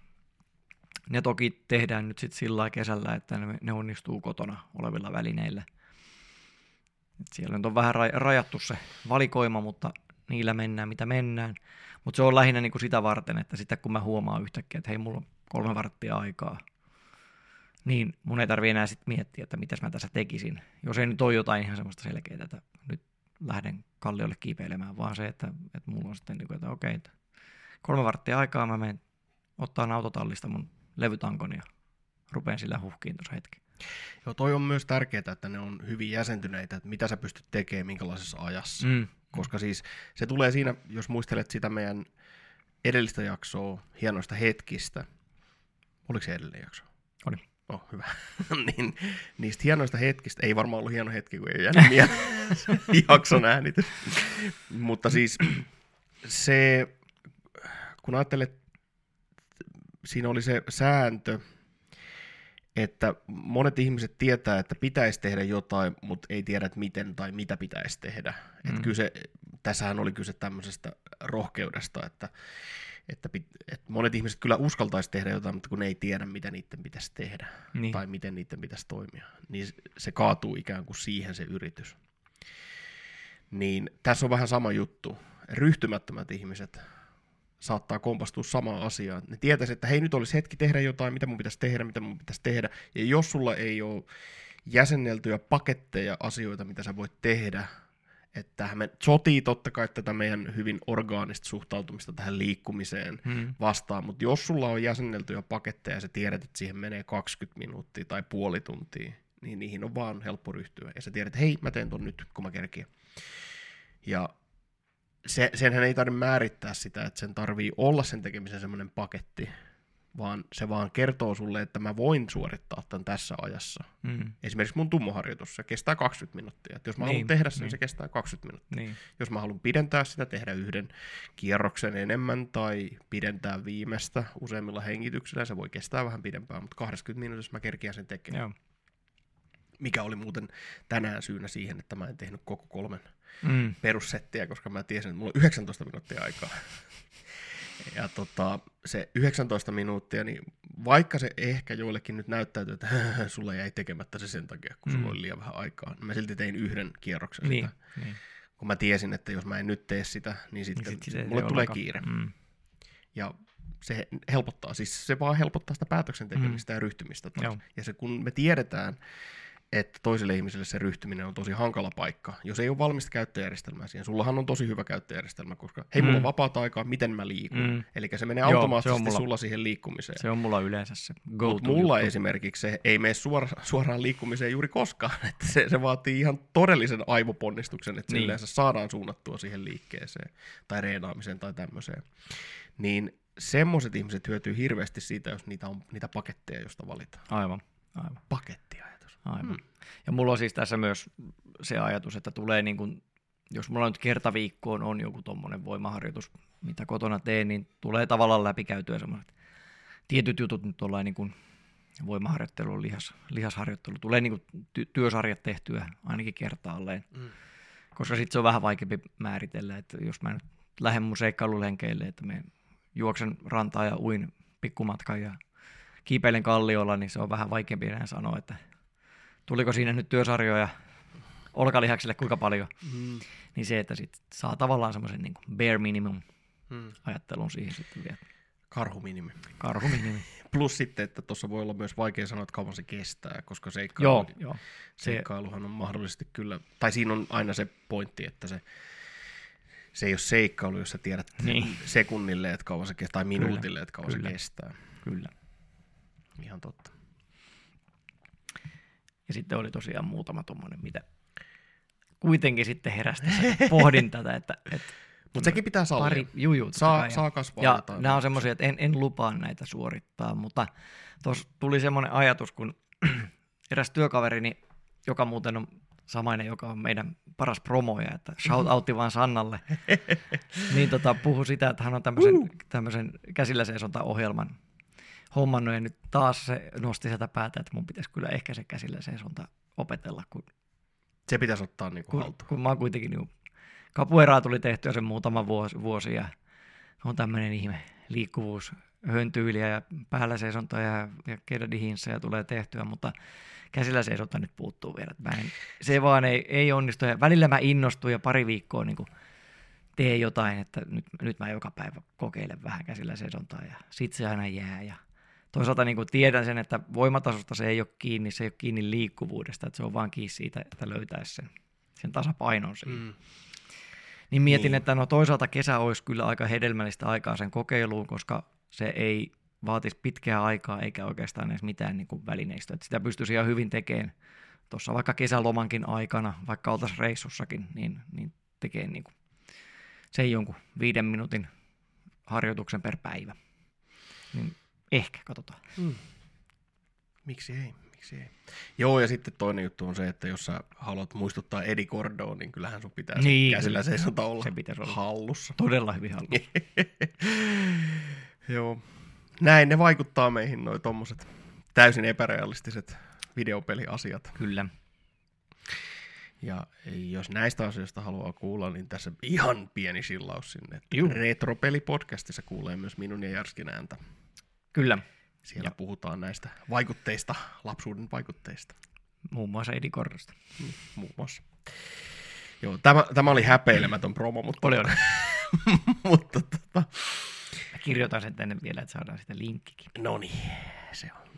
Ne toki tehdään nyt sitten sillä kesällä, että ne, ne onnistuu kotona olevilla välineillä. Et siellä nyt on vähän ra- rajattu se valikoima, mutta niillä mennään mitä mennään. Mutta se on lähinnä niinku sitä varten, että sitten kun mä huomaan yhtäkkiä, että hei, mulla on kolme varttia aikaa, niin mun ei tarvi enää sitten miettiä, että mitäs mä tässä tekisin. Jos ei nyt ole jotain ihan semmoista selkeää, että nyt lähden kalliolle kiipeilemään, vaan se, että, että mulla on sitten, niinku, että okei, että kolme varttia aikaa mä menen ottaa autotallista mun levytankon ja rupean sillä huhkiin tuossa hetki. Joo, toi on myös tärkeää, että ne on hyvin jäsentyneitä, että mitä sä pystyt tekemään, minkälaisessa ajassa. Mm. Koska siis se tulee siinä, jos muistelet sitä meidän edellistä jaksoa hienoista hetkistä. Oliko se edellinen jakso? Oli. Oh, hyvä. niin, niistä hienoista hetkistä, ei varmaan ollut hieno hetki, kun ei jäänyt mieleen jakson äänitys. Mutta siis se, kun ajattelet, siinä oli se sääntö, että monet ihmiset tietää, että pitäisi tehdä jotain, mutta ei tiedä, että miten tai mitä pitäisi tehdä. Mm. Mm. Et kyse, tässähän oli kyse tämmöisestä rohkeudesta, että, että, pit, että monet ihmiset kyllä uskaltaisi tehdä jotain, mutta kun ne ei tiedä, mitä niiden pitäisi tehdä Niin. tai miten niiden pitäisi toimia, niin se kaatuu ikään kuin siihen se yritys. Niin tässä on vähän sama juttu. Ryhtymättömät ihmiset saattaa kompastua samaan asiaan. Ne tietäisi, että hei nyt olisi hetki tehdä jotain, mitä mun pitäisi tehdä, mitä mun pitäisi tehdä. Ja jos sulla ei ole jäsenneltyjä paketteja asioita, mitä sä voit tehdä, että me sotii totta kai tätä meidän hyvin orgaanista suhtautumista tähän liikkumiseen Mm. vastaan, mutta jos sulla on jäsenneltyjä paketteja ja sä tiedät, että siihen menee 20 minuuttia tai puoli tuntia, niin niihin on vaan helppo ryhtyä. Ja sä tiedät, että hei, mä teen ton nyt, kun mä kerkiän. Ja se, senhän ei tarvitse määrittää sitä, että sen tarvii olla sen tekemisen semmoinen paketti, vaan se vaan kertoo sulle, että mä voin suorittaa tämän tässä ajassa. Mm. Esimerkiksi mun tummoharjoitus, se kestää 20 minuuttia. Et jos mä niin, haluan tehdä sen, niin. se kestää 20 minuuttia. Niin. Jos mä haluan pidentää sitä, tehdä yhden kierroksen enemmän tai pidentää viimeistä useimmilla hengityksillä, se voi kestää vähän pidempään, mutta 20 minuutissa mä kerkiän sen tekemään. Joo. Mikä oli muuten tänään syynä siihen, että mä en tehnyt koko kolmen Mm. perussettiä, koska mä tiesin, että mulla on 19 minuuttia aikaa. Ja tota, se 19 minuuttia, niin vaikka se ehkä joillekin nyt näyttäytyy, että sulla jäi tekemättä se sen takia, kun sulla Mm. oli liian vähän aikaa, niin mä silti tein yhden kierroksen Niin. sitä. niin. Kun mä tiesin, että jos mä en nyt tee sitä, niin sitten Niin sit se mulle ole tulee ollenkaan- kiire. Mm. Ja se helpottaa, siis se vaan helpottaa sitä päätöksen tekemistä mm. ja ryhtymistä taas. Joo. Ja se kun me tiedetään, että toiselle ihmiselle se ryhtyminen on tosi hankala paikka, jos ei ole valmista käyttöjärjestelmää siihen. Sullahan on tosi hyvä käyttöjärjestelmä, koska hei, mulla Mm. on vapaata aikaa, miten mä liikun. Mm. Eli se menee Joo, se automaattisesti mulla- sulla siihen liikkumiseen. Se on mulla yleensä se go Mut mulla esimerkiksi se ei mene suora, suoraan liikkumiseen juuri koskaan. Että se, se vaatii ihan todellisen aivoponnistuksen, että se Niin. yleensä saadaan suunnattua siihen liikkeeseen tai reenaamiseen tai tämmöiseen. Niin semmoiset ihmiset hyötyy hirveästi siitä, jos niitä on niitä paketteja, josta valitaan. Aivan, aivan. Pakettiajatus. Aivan. Mm. Ja mulla on siis tässä myös se ajatus, että tulee niin kuin, jos mulla nyt kerta viikkoon on joku tommonen voimaharjoitus, mitä kotona teen, niin tulee tavallaan läpikäytyä semmoiset tietyt jutut nyt ollaan niin kuin voimaharjoittelu, lihas, lihasharjoittelu, tulee niin kuin ty- työsarjat tehtyä ainakin kertaalleen. Mm. Koska sitten se on vähän vaikeampi määritellä, että jos mä nyt lähden mun seikkailulenkeille, että me juoksen rantaa ja uin pikkumatkan ja kiipeilen kalliolla, niin se on vähän vaikeampi enää sanoa, että tuliko siinä nyt työsarjoja olkalihakselle kuinka paljon. Mm. Niin se, että sit saa tavallaan semmoisen niin bare minimum mm. ajattelun siihen sitten vielä. Karhuminimi. Karhuminimi. Plus sitten, että tuossa voi olla myös vaikea sanoa, että kauan se kestää, koska seikkailu, joo, joo. seikkailuhan on mahdollisesti kyllä, tai siinä on aina se pointti, että se, se ei ole seikkailu, jos sä tiedät niin. sekunnille, että kauan se kestää, tai minuutille, kyllä, että kauan kyllä. se kestää. Kyllä. Ihan totta. Ja sitten oli tosiaan muutama tuommoinen, mitä kuitenkin sitten heräsi pohdin tätä, että, että mutta sekin pitää sallia. Pari, juu, juu, saa, saa kasvaa Ja nämä on semmoisia, että en, en lupaa näitä suorittaa, mutta tuossa tuli semmoinen ajatus, kun eräs työkaverini, joka muuten on samainen, joka on meidän paras promoja, että shout outti vaan Sannalle, niin tota, puhu sitä, että hän on tämmöisen, tämmöisen käsillä seisonta-ohjelman hommannut, ja nyt taas se nosti sitä päätä, että mun pitäisi kyllä ehkä se käsillä seisonta opetella, kun se pitäisi ottaa niin kun, haltuun. Kun mä oon kuitenkin niin Kapueraa tuli tehtyä sen muutama vuosi, vuosi ja on tämmöinen ihme liikkuvuus, höntyyliä ja päällä seisonta ja, ja ja tulee tehtyä, mutta käsillä seisonta nyt puuttuu vielä. Mä en, se vaan ei, ei onnistu ja välillä mä innostun ja pari viikkoa niin teen jotain, että nyt, nyt mä joka päivä kokeilen vähän käsillä seisontaa ja sit se aina jää ja toisaalta niin kuin tiedän sen, että voimatasosta se ei ole kiinni, se ei ole kiinni liikkuvuudesta, että se on vaan kiinni siitä, että löytäisi sen, sen tasapainon siinä. Mm. Niin mietin, niin. että no toisaalta kesä olisi kyllä aika hedelmällistä aikaa sen kokeiluun, koska se ei vaatisi pitkää aikaa eikä oikeastaan edes mitään niin kuin välineistöä. Että sitä pystyisi ihan hyvin tekemään tuossa vaikka kesälomankin aikana, vaikka oltaisiin reissussakin, niin, niin tekee niin kuin sen jonkun viiden minuutin harjoituksen per päivä. Niin ehkä, katsotaan. Mm. Miksi ei? miksi ei. Joo, ja sitten toinen juttu on se, että jos sä haluat muistuttaa Edi Cordoa, niin kyllähän sun pitää niin, käsillä seisonta olla se pitäisi olla hallussa. Todella hyvin hallussa. Joo. Näin ne vaikuttaa meihin, noi tommoset täysin epärealistiset videopeliasiat. Kyllä. Ja jos näistä asioista haluaa kuulla, niin tässä ihan pieni sillaus sinne. Retropeli-podcastissa kuulee myös minun ja Jarskin ääntä. Kyllä. Siellä ja. puhutaan näistä vaikutteista, lapsuuden vaikutteista. Muun muassa Edi Korrosta. Mm, muun muassa. Joo, tämä, tämä oli häpeilemätön promo, mutta... Oli, oli. mutta tota... Mä kirjoitan sen tänne vielä, että saadaan sitä linkkikin. No niin, se on.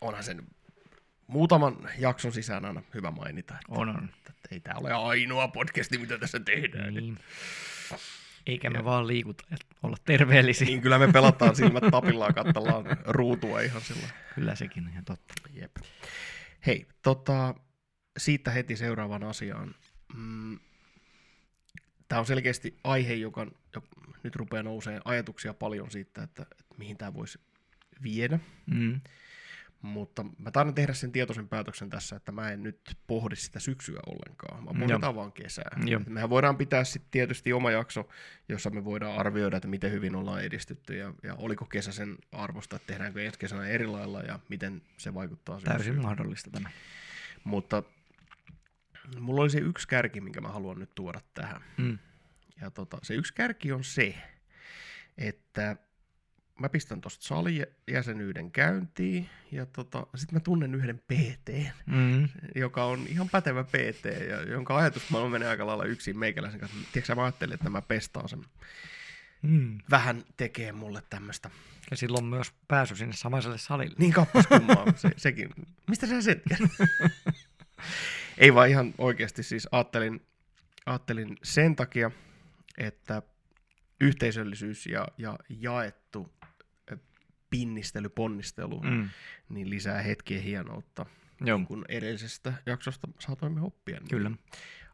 Onhan sen muutaman jakson sisään aina hyvä mainita. Että, on, on. Että, että ei tämä ole ainoa podcasti, mitä tässä tehdään. Niin. Eikä me ja. vaan liikuta, että olla terveellisiä. Niin, kyllä me pelataan silmät tapillaan, katsellaan ruutua ihan sillä. Kyllä sekin on ihan totta. Jep. Hei, tota, siitä heti seuraavaan asiaan. Mm, tämä on selkeästi aihe, joka, joka nyt rupeaa nousee ajatuksia paljon siitä, että, että mihin tämä voisi viedä. Mm. Mutta mä taidan tehdä sen tietoisen päätöksen tässä, että mä en nyt pohdi sitä syksyä ollenkaan, vaan pohditaan vaan kesää. Joo. Mehän voidaan pitää sitten tietysti oma jakso, jossa me voidaan arvioida, että miten hyvin ollaan edistytty ja, ja oliko kesä sen arvosta, että tehdäänkö ensi kesänä eri lailla ja miten se vaikuttaa syksyyn. Täysin mahdollista tämä. Mutta mulla oli se yksi kärki, minkä mä haluan nyt tuoda tähän. Mm. Ja tota, se yksi kärki on se, että mä pistän tuosta salijäsenyyden käyntiin ja tota, sitten mä tunnen yhden PT, mm. joka on ihan pätevä PT ja jonka ajatus mä menee aika lailla yksin meikäläisen kanssa. Tiedätkö mä ajattelin, että mä pestaan sen. Mm. Vähän tekee mulle tämmöistä. Ja silloin myös pääsy sinne samaiselle salille. Niin kappas kummaa, se, sekin. Mistä sä sen Ei vaan ihan oikeasti siis ajattelin, ajattelin sen takia, että yhteisöllisyys ja, ja jaettu pinnistely, ponnistelu, mm. niin lisää hetkien hienoutta. Joo. Niin kun edellisestä jaksosta saatoimme oppia. Niin Kyllä.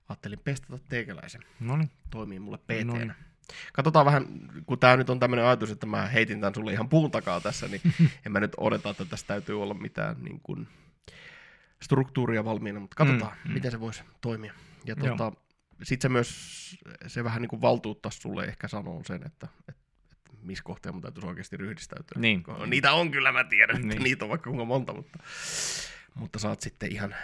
Ajattelin pestata teikäläisen. Noniin. Toimii mulle pt Katsotaan vähän, kun tämä nyt on tämmöinen ajatus, että mä heitin tämän sulle ihan puun takaa tässä, niin en mä nyt odota, että tässä täytyy olla mitään niin kuin, struktuuria valmiina, mutta katsotaan, Mm, mm, miten se voisi toimia. Ja tota, sitten se myös, se vähän niin kuin valtuuttaisi sulle ehkä sanoa sen, että, että missä kohtaa mun täytyisi oikeasti ryhdistäytyä. Niin. Niitä on kyllä, mä tiedän, että Niin. niitä on vaikka kuinka monta, mutta, mutta saat sitten ihan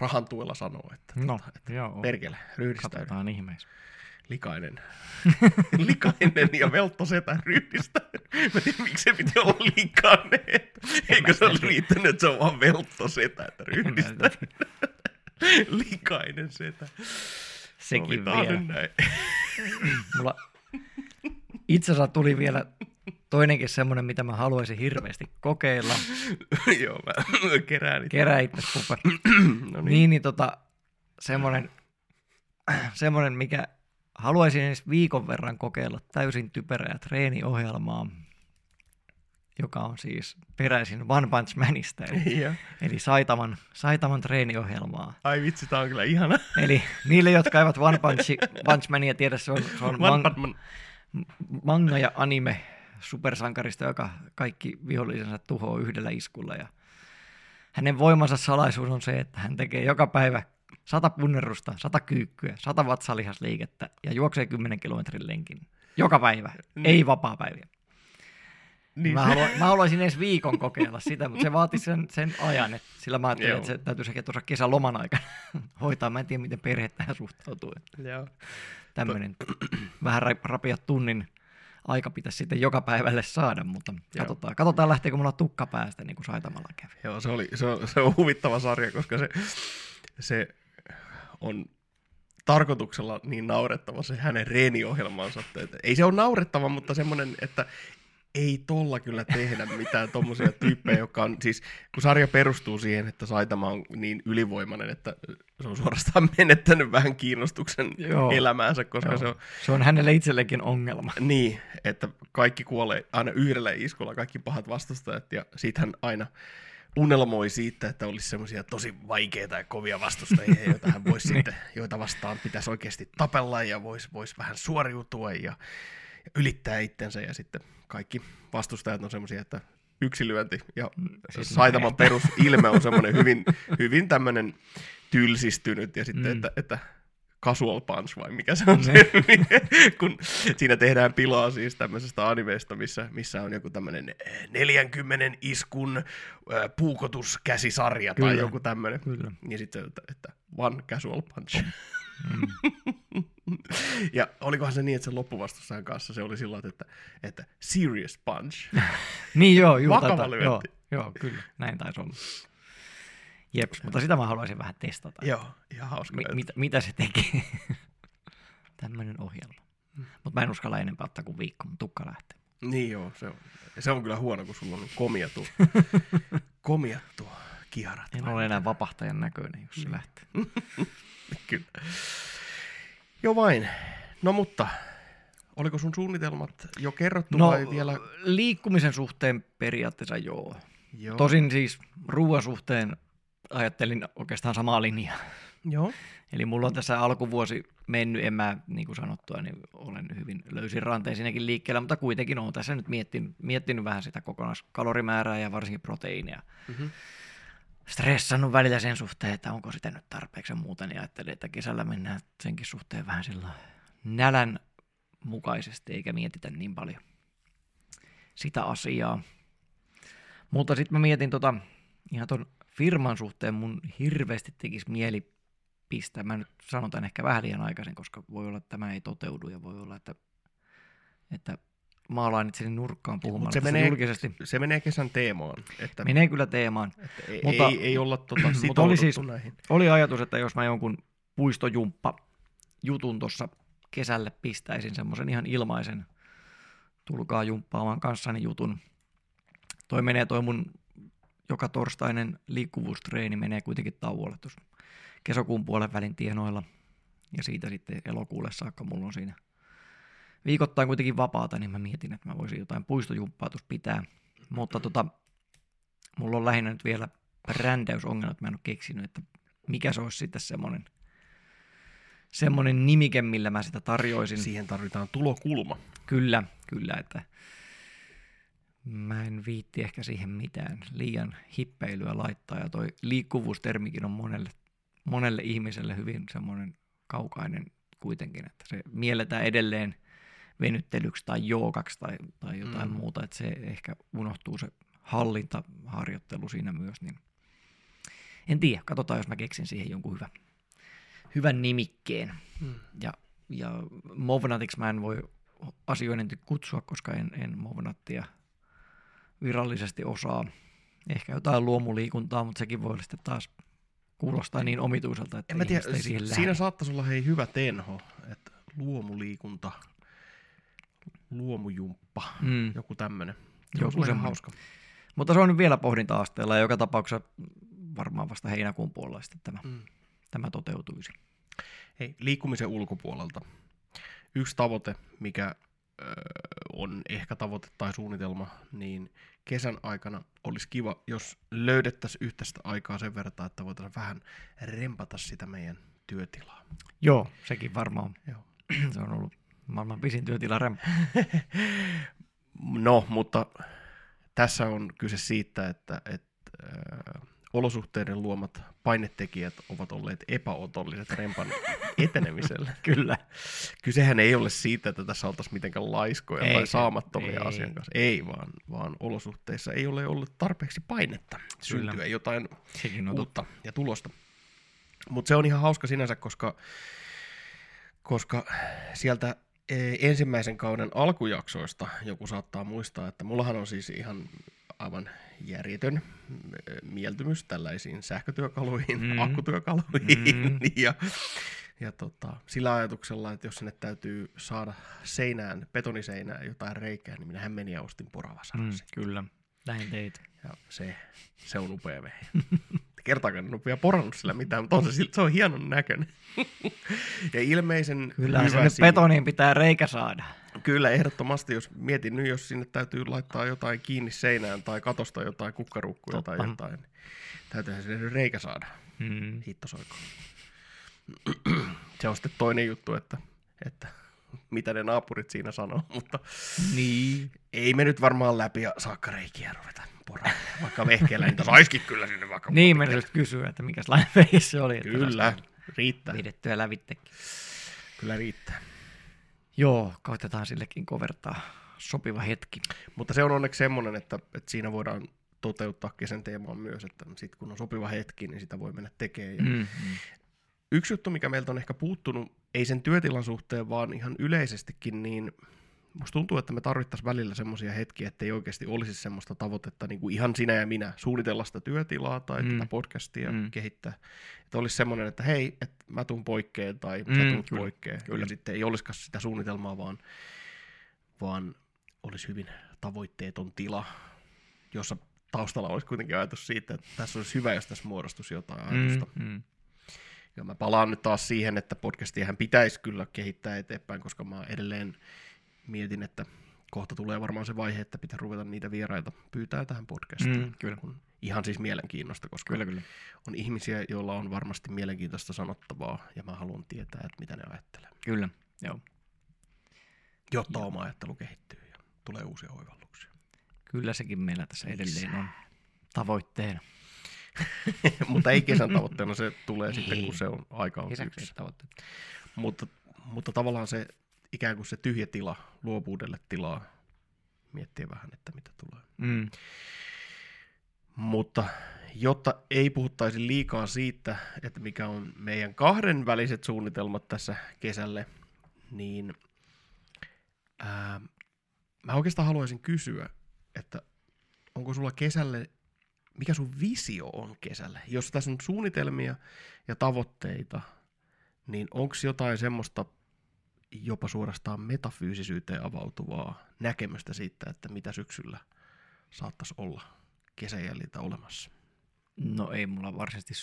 rahan tuella sanoa, että, No, tota, että joo. perkele, ryhdistäydy. Katsotaan ihmeessä. Likainen. likainen ja veltto setä ryhdistä. Mä tiedän, miksi se piti olla likainen. Eikö se ole riittänyt, että se on vaan veltto setä, että ryhdistä. likainen setä. Sekin Sovitaan vielä. näin. Mulla itse asiassa tuli vielä toinenkin semmoinen, mitä mä haluaisin hirveästi kokeilla. Joo, mä kerään niitä. Kerää itse. No niin. niin, niin tota, semmoinen, semmoinen, mikä haluaisin edes viikon verran kokeilla täysin typerää treeniohjelmaa, joka on siis peräisin One Punch Manista, eli, Ja. eli Saitaman, Saitaman treeniohjelmaa. Ai vitsi, tää on kyllä ihana. Eli niille, jotka eivät One Punch, Punch Mania tiedä, se on, se on One man, Batman. Manga ja anime supersankarista, joka kaikki vihollisensa tuhoaa yhdellä iskulla. Ja hänen voimansa salaisuus on se, että hän tekee joka päivä sata punnerusta, sata kyykkyä, sata vatsalihasliikettä ja juoksee 10 kilometrin lenkin. Joka päivä, Niin. ei vapaa-päiviä. Niin mä, haluan, mä haluaisin edes viikon kokeilla sitä, mutta se vaati sen, sen ajan, että sillä mä ajattelin, Joo. että se täytyisi ehkä tuossa kesäloman aikana hoitaa. Mä en tiedä, miten perhe tähän suhtautuu. Joo. Tämmöinen vähän ra- rapia tunnin aika pitäisi sitten joka päivälle saada, mutta katsotaan, katsotaan lähteekö mulla tukka päästä, niin kuin Saitamalla kävi. Joo, se, oli, se, on, se on huvittava sarja, koska se, se on tarkoituksella niin naurettava se hänen reeniohjelmansa. Että ei se ole naurettava, mutta semmoinen, että ei tolla kyllä tehdä mitään tommosia tyyppejä, jotka on, siis kun sarja perustuu siihen, että Saitama on niin ylivoimainen, että se on suorastaan menettänyt vähän kiinnostuksen Joo. elämäänsä, koska Joo. se on se on hänelle itsellekin ongelma. niin, että kaikki kuolee aina yhdellä iskulla, kaikki pahat vastustajat, ja siitä hän aina unelmoi siitä, että olisi semmoisia tosi vaikeita ja kovia vastustajia, joita hän voisi sitten, joita vastaan pitäisi oikeasti tapella ja voisi vois vähän suoriutua ja, ja ylittää itsensä, ja sitten kaikki vastustajat on semmoisia, että yksi lyönti, ja Siis Saitaman ne- perusilme on semmoinen hyvin, hyvin tämmöinen tylsistynyt, ja sitten, Mm. mm. että, että casual punch vai mikä se on se, kun siinä tehdään pilaa siis tämmöisestä animeesta, missä, missä on joku tämmöinen 40 iskun äh, puukotuskäsisarja tai Kyllä. joku tämmöinen. Kyllä. Ja sitten että, että one casual punch. Mm. ja olikohan se niin, että sen loppuvastustajan kanssa se oli sillä että, että serious punch. Niin joo, juu, Vakava lyönti. joo, joo, kyllä, näin taisi olla. Jeps, mutta sitä mä haluaisin vähän testata. Joo, ihan hauska. Mi- löytö. mitä, mitä se teki? Tämmöinen ohjelma. Mutta mä en uskalla enempää ottaa kuin viikko, mun tukka lähtee. Niin joo, se on, se on kyllä huono, kun sulla on komia tuo, komia tuo kiharat. En ole enää vapahtajan näköinen, jos se lähtee. Kyllä. Joo vain. No mutta, oliko sun suunnitelmat jo kerrottu No, vai vielä? liikkumisen suhteen periaatteessa joo. Joo. Tosin siis ruoan suhteen ajattelin oikeastaan samaa linjaa. Joo. Eli mulla on tässä alkuvuosi mennyt, en mä, niin kuin sanottua, niin olen hyvin löysin ranteen siinäkin liikkeellä, mutta kuitenkin olen tässä nyt miettinyt, miettinyt vähän sitä kokonaiskalorimäärää ja varsinkin proteiinia. Mm-hmm. Stressannut välillä sen suhteen, että onko sitä nyt tarpeeksi ja muuta, niin ajattelin, että kesällä mennään senkin suhteen vähän sillä nälän mukaisesti, eikä mietitä niin paljon sitä asiaa. Mutta sitten mä mietin tota, ihan ton firman suhteen mun hirveästi tekisi mieli pistää. Mä nyt sanon tämän ehkä vähän liian aikaisin, koska voi olla, että tämä ei toteudu ja voi olla, että, että maalaan itseni nurkkaan puhumaan se menee- julkisesti. Se menee kesän teemaan. Että, Menee kyllä teemaan. että ei, mutta- ei, ei olla tota mutta oli siis- näihin. Oli ajatus, että jos mä jonkun puistojumppa jutun tuossa kesälle pistäisin semmoisen ihan ilmaisen tulkaa jumppaamaan kanssani jutun. Toi menee toi mun joka torstainen liikkuvuustreeni menee kuitenkin tauolle tuossa kesäkuun puolen välin tienoilla. Ja siitä sitten elokuulle saakka mulla on siinä viikoittain kuitenkin vapaata, niin mä mietin, että mä voisin jotain puistojumppaa tuossa pitää. Mutta tota, mulla on lähinnä nyt vielä brändäysongelmat, mä en ole keksinyt, että mikä se olisi sitten semmoinen, semmoinen nimike, millä mä sitä tarjoisin. Siihen tarvitaan tulokulma. Kyllä, kyllä, että Mä en viitti ehkä siihen mitään liian hippeilyä laittaa, ja toi liikkuvuustermikin on monelle, monelle ihmiselle hyvin semmoinen kaukainen kuitenkin, että se mielletään edelleen venyttelyksi tai joogaksi tai, tai jotain mm. muuta, että se ehkä unohtuu se hallintaharjoittelu siinä myös, niin en tiedä, katsotaan jos mä keksin siihen jonkun hyvän, hyvän nimikkeen. Mm. Ja, ja Movnatiksi mä en voi asioinnin kutsua, koska en, en Movnattia virallisesti osaa. Ehkä jotain luomuliikuntaa, mutta sekin voi sitten taas kuulostaa niin omituiselta, että en mä tiedä, ei siihen Siinä lähde. saattaisi olla hei hyvä tenho, että luomuliikunta, luomujumppa, mm. joku tämmöinen. Joku semmoinen hauska. Mutta se on nyt vielä pohdinta-asteella ja joka tapauksessa varmaan vasta heinäkuun puolella sitten tämä, mm. tämä toteutuisi. Hei, liikkumisen ulkopuolelta. Yksi tavoite, mikä ö, on ehkä tavoite tai suunnitelma, niin kesän aikana olisi kiva, jos löydettäisiin yhteistä aikaa sen verran, että voitaisiin vähän rempata sitä meidän työtilaa. Joo, sekin varmaan. Joo. se on ollut maailman pisin työtila rempa. no, mutta tässä on kyse siitä, että, että äh, olosuhteiden luomat painetekijät ovat olleet epäotolliset rempan etenemiselle. Kyllä. Kysehän ei ole siitä, että tässä oltaisiin mitenkään laiskoja ei, tai saamattomia ei, asian kanssa. Ei, vaan, vaan olosuhteissa ei ole ollut tarpeeksi painetta syntyä Kyllä. jotain Sekin uutta ja tulosta. Mutta se on ihan hauska sinänsä, koska, koska sieltä ensimmäisen kauden alkujaksoista joku saattaa muistaa, että mullahan on siis ihan aivan järjetön mieltymys tällaisiin sähkötyökaluihin, mm. akkutyökaluihin mm. ja, ja tota, sillä ajatuksella, että jos sinne täytyy saada seinään, betoniseinään jotain reikää, niin minähän menin ja ostin poravasaran. Mm, kyllä, näin teit. Ja se, se on upea vehje. Kertaakaan en ole vielä porannut sillä mitään, mutta on se, se on hienon näköinen. ja ilmeisen Kyllä hyvä sinne siinä. betoniin pitää reikä saada. Kyllä, ehdottomasti. Jos mietin nyt, jos sinne täytyy laittaa jotain kiinni seinään tai katosta jotain kukkarukkuja Totta. tai jotain, niin täytyyhän sinne reikä saada. Hmm. Hittosoiko. se on sitten toinen juttu, että, että mitä ne naapurit siinä sanoo, mutta niin. ei me nyt varmaan läpi ja saakka reikiä ruveta poraan. Vaikka vehkeellä niitä saisikin kyllä sinne vaikka. niin, mä just kysyä, että mikä vehi se oli. Kyllä, riittää. Pidettyä lävittekin. Kyllä riittää. Joo, koitetaan sillekin kovertaa sopiva hetki. Mutta se on onneksi semmoinen, että, että siinä voidaan toteuttaa kesän teemaan myös, että sit kun on sopiva hetki, niin sitä voi mennä tekemään. Ja mm-hmm. Yksi juttu, mikä meiltä on ehkä puuttunut, ei sen työtilan suhteen, vaan ihan yleisestikin, niin musta tuntuu, että me tarvittaisiin välillä semmoisia hetkiä, että ei oikeasti olisi semmoista tavoitetta, niin kuin ihan sinä ja minä, suunnitella sitä työtilaa tai mm. tätä podcastia mm. kehittää. Että olisi semmoinen, että hei, että mä tuun poikkeen tai mm, sä tuut poikkeen. Kyllä. Ja sitten ei olisikaan sitä suunnitelmaa, vaan, vaan olisi hyvin tavoitteeton tila, jossa taustalla olisi kuitenkin ajatus siitä, että tässä olisi hyvä, jos tässä muodostuisi jotain ajatusta. Mm, mm. Ja mä palaan nyt taas siihen, että podcastia pitäisi kyllä kehittää eteenpäin, koska mä edelleen mietin, että kohta tulee varmaan se vaihe, että pitää ruveta niitä vieraita pyytää tähän podcastiin. Mm, kyllä. Kun ihan siis mielenkiinnosta, koska kyllä, kyllä. on ihmisiä, joilla on varmasti mielenkiintoista sanottavaa, ja mä haluan tietää, että mitä ne ajattelee. Kyllä, joo. Jotta joo. oma ajattelu kehittyy ja tulee uusia oivalluksia. Kyllä sekin meillä tässä edelleen on tavoitteena. mutta ei kesän tavoitteena, se tulee sitten, kun se on aika on yksi. Mutta, mutta tavallaan se ikään kuin se tyhjä tila, luovuudelle tilaa, miettiä vähän, että mitä tulee. Mm. Mutta jotta ei puhuttaisi liikaa siitä, että mikä on meidän kahden väliset suunnitelmat tässä kesälle, niin ää, mä oikeastaan haluaisin kysyä, että onko sulla kesälle, mikä sun visio on kesälle? Jos tässä on suunnitelmia ja tavoitteita, niin onko jotain semmoista jopa suorastaan metafyysisyyteen avautuvaa näkemystä siitä, että mitä syksyllä saattaisi olla kesäjäljiltä olemassa? No ei mulla varsinaisesti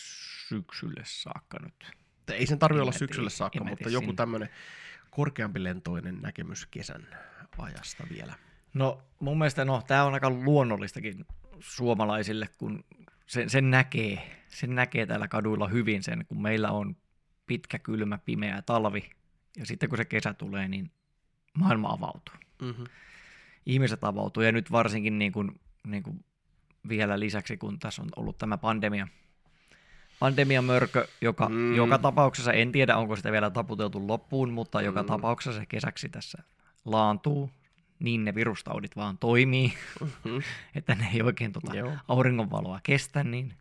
syksylle saakka nyt. Ei sen tarvitse olla syksylle saakka, mutta joku tämmöinen korkeampi lentoinen näkemys kesän ajasta vielä. No mun mielestä no, tämä on aika luonnollistakin suomalaisille, kun sen, sen, näkee, sen näkee täällä kaduilla hyvin sen, kun meillä on pitkä, kylmä, pimeä talvi, ja sitten kun se kesä tulee, niin maailma avautuu. Mm-hmm. ihmiset avautuu. Ja nyt varsinkin niin kuin, niin kuin vielä lisäksi, kun tässä on ollut tämä pandemia, pandemiamörkö, joka mm. joka tapauksessa, en tiedä onko sitä vielä taputeltu loppuun, mutta mm. joka tapauksessa se kesäksi tässä laantuu, niin ne virustaudit vaan toimii, mm-hmm. että ne ei oikein tuota auringonvaloa kestä, niin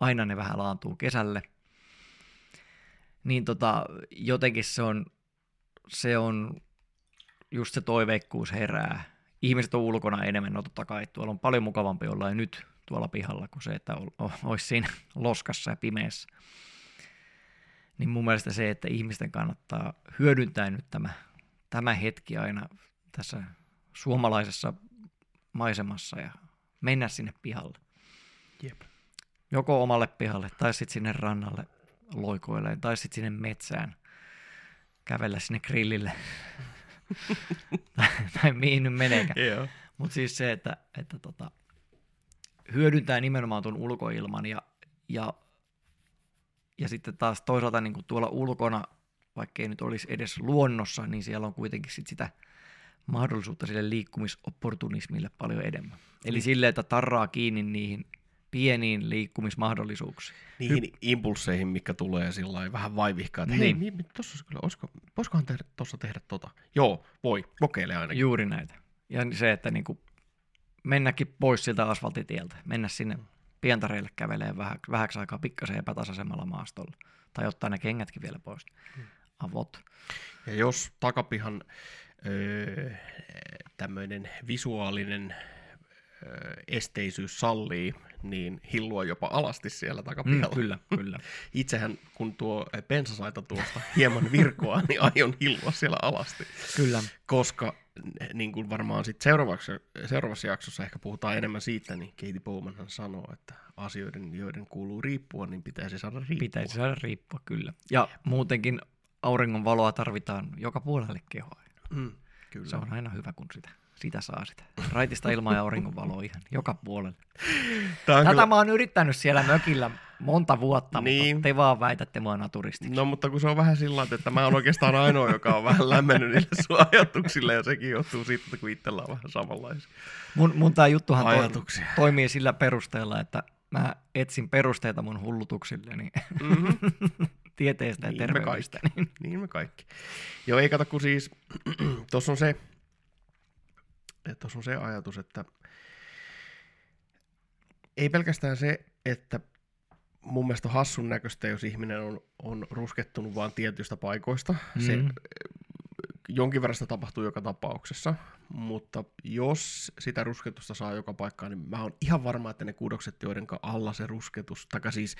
aina ne vähän laantuu kesälle. Niin tota, jotenkin se on, se on just se toiveikkuus herää. Ihmiset on ulkona enemmän, no totta kai tuolla on paljon mukavampi olla nyt tuolla pihalla kuin se, että olisi siinä loskassa ja pimeässä. Niin mun mielestä se, että ihmisten kannattaa hyödyntää nyt tämä, tämä hetki aina tässä suomalaisessa maisemassa ja mennä sinne pihalle. Jep. Joko omalle pihalle tai sitten sinne rannalle loikoilleen tai sitten sinne metsään kävellä sinne grillille tai, tai mihin nyt meneekään. Mutta siis se, että, että tota, hyödyntää nimenomaan tuon ulkoilman ja, ja, ja sitten taas toisaalta niin kuin tuolla ulkona, vaikka ei nyt olisi edes luonnossa, niin siellä on kuitenkin sit sitä mahdollisuutta sille liikkumisopportunismille paljon enemmän. Eli niin. sille, että tarraa kiinni niihin pieniin liikkumismahdollisuuksiin. Niihin Hy- impulseihin, mikä tulee sillä vähän vaivihkaa, että niin. hei, mi, tossa kyllä, olisiko, voisikohan tuossa tehdä tota? Joo, voi, kokeile ainakin. Juuri näitä. Ja se, että niin kuin mennäkin pois siltä asfaltitieltä, mennä sinne pientareille kävelee vähän, vähäksi aikaa pikkasen epätasaisemmalla maastolla. Tai ottaa ne kengätkin vielä pois. Hmm. Avot. Ja jos takapihan öö, tämmöinen visuaalinen esteisyys sallii, niin hillua jopa alasti siellä takapihalla. Mm, kyllä, kyllä. Itsehän kun tuo pensasaita tuosta hieman virkoa, niin aion hillua siellä alasti. Kyllä. Koska niin kuin varmaan sit seuraavaksi, seuraavassa jaksossa ehkä puhutaan enemmän siitä, niin Katie Bowmanhan sanoo, että asioiden, joiden kuuluu riippua, niin pitäisi saada riippua. Pitäisi saada riippua, kyllä. Ja muutenkin auringon valoa tarvitaan joka puolelle kehoa. Mm, kyllä. Se on aina hyvä, kun sitä sitä saa sitä. Raitista ilmaa ja auringonvaloa ihan joka puolelle. Tätä kyllä... mä oon yrittänyt siellä mökillä monta vuotta, niin. mutta te vaan väitätte mua naturistiksi. No mutta kun se on vähän sillä että mä oon oikeastaan ainoa, joka on vähän lämmennyt niille sun ajatuksille, ja sekin johtuu siitä, että kun itsellä on vähän samanlaisia Mun, mun tää juttuhan Ajatuksia. toimii sillä perusteella, että mä etsin perusteita mun hullutuksille, niin mm-hmm. tieteestä ja niin terveydestä. Me niin. niin me kaikki. Joo, ei kato, kun siis, tuossa on se, tuossa on se ajatus, että ei pelkästään se, että mun mielestä on hassun näköistä, jos ihminen on, on ruskettunut vain tietyistä paikoista. Mm. Se jonkin verran sitä tapahtuu joka tapauksessa, mutta jos sitä rusketusta saa joka paikkaan, niin mä oon ihan varma, että ne kudokset, joiden alla se rusketus, tai siis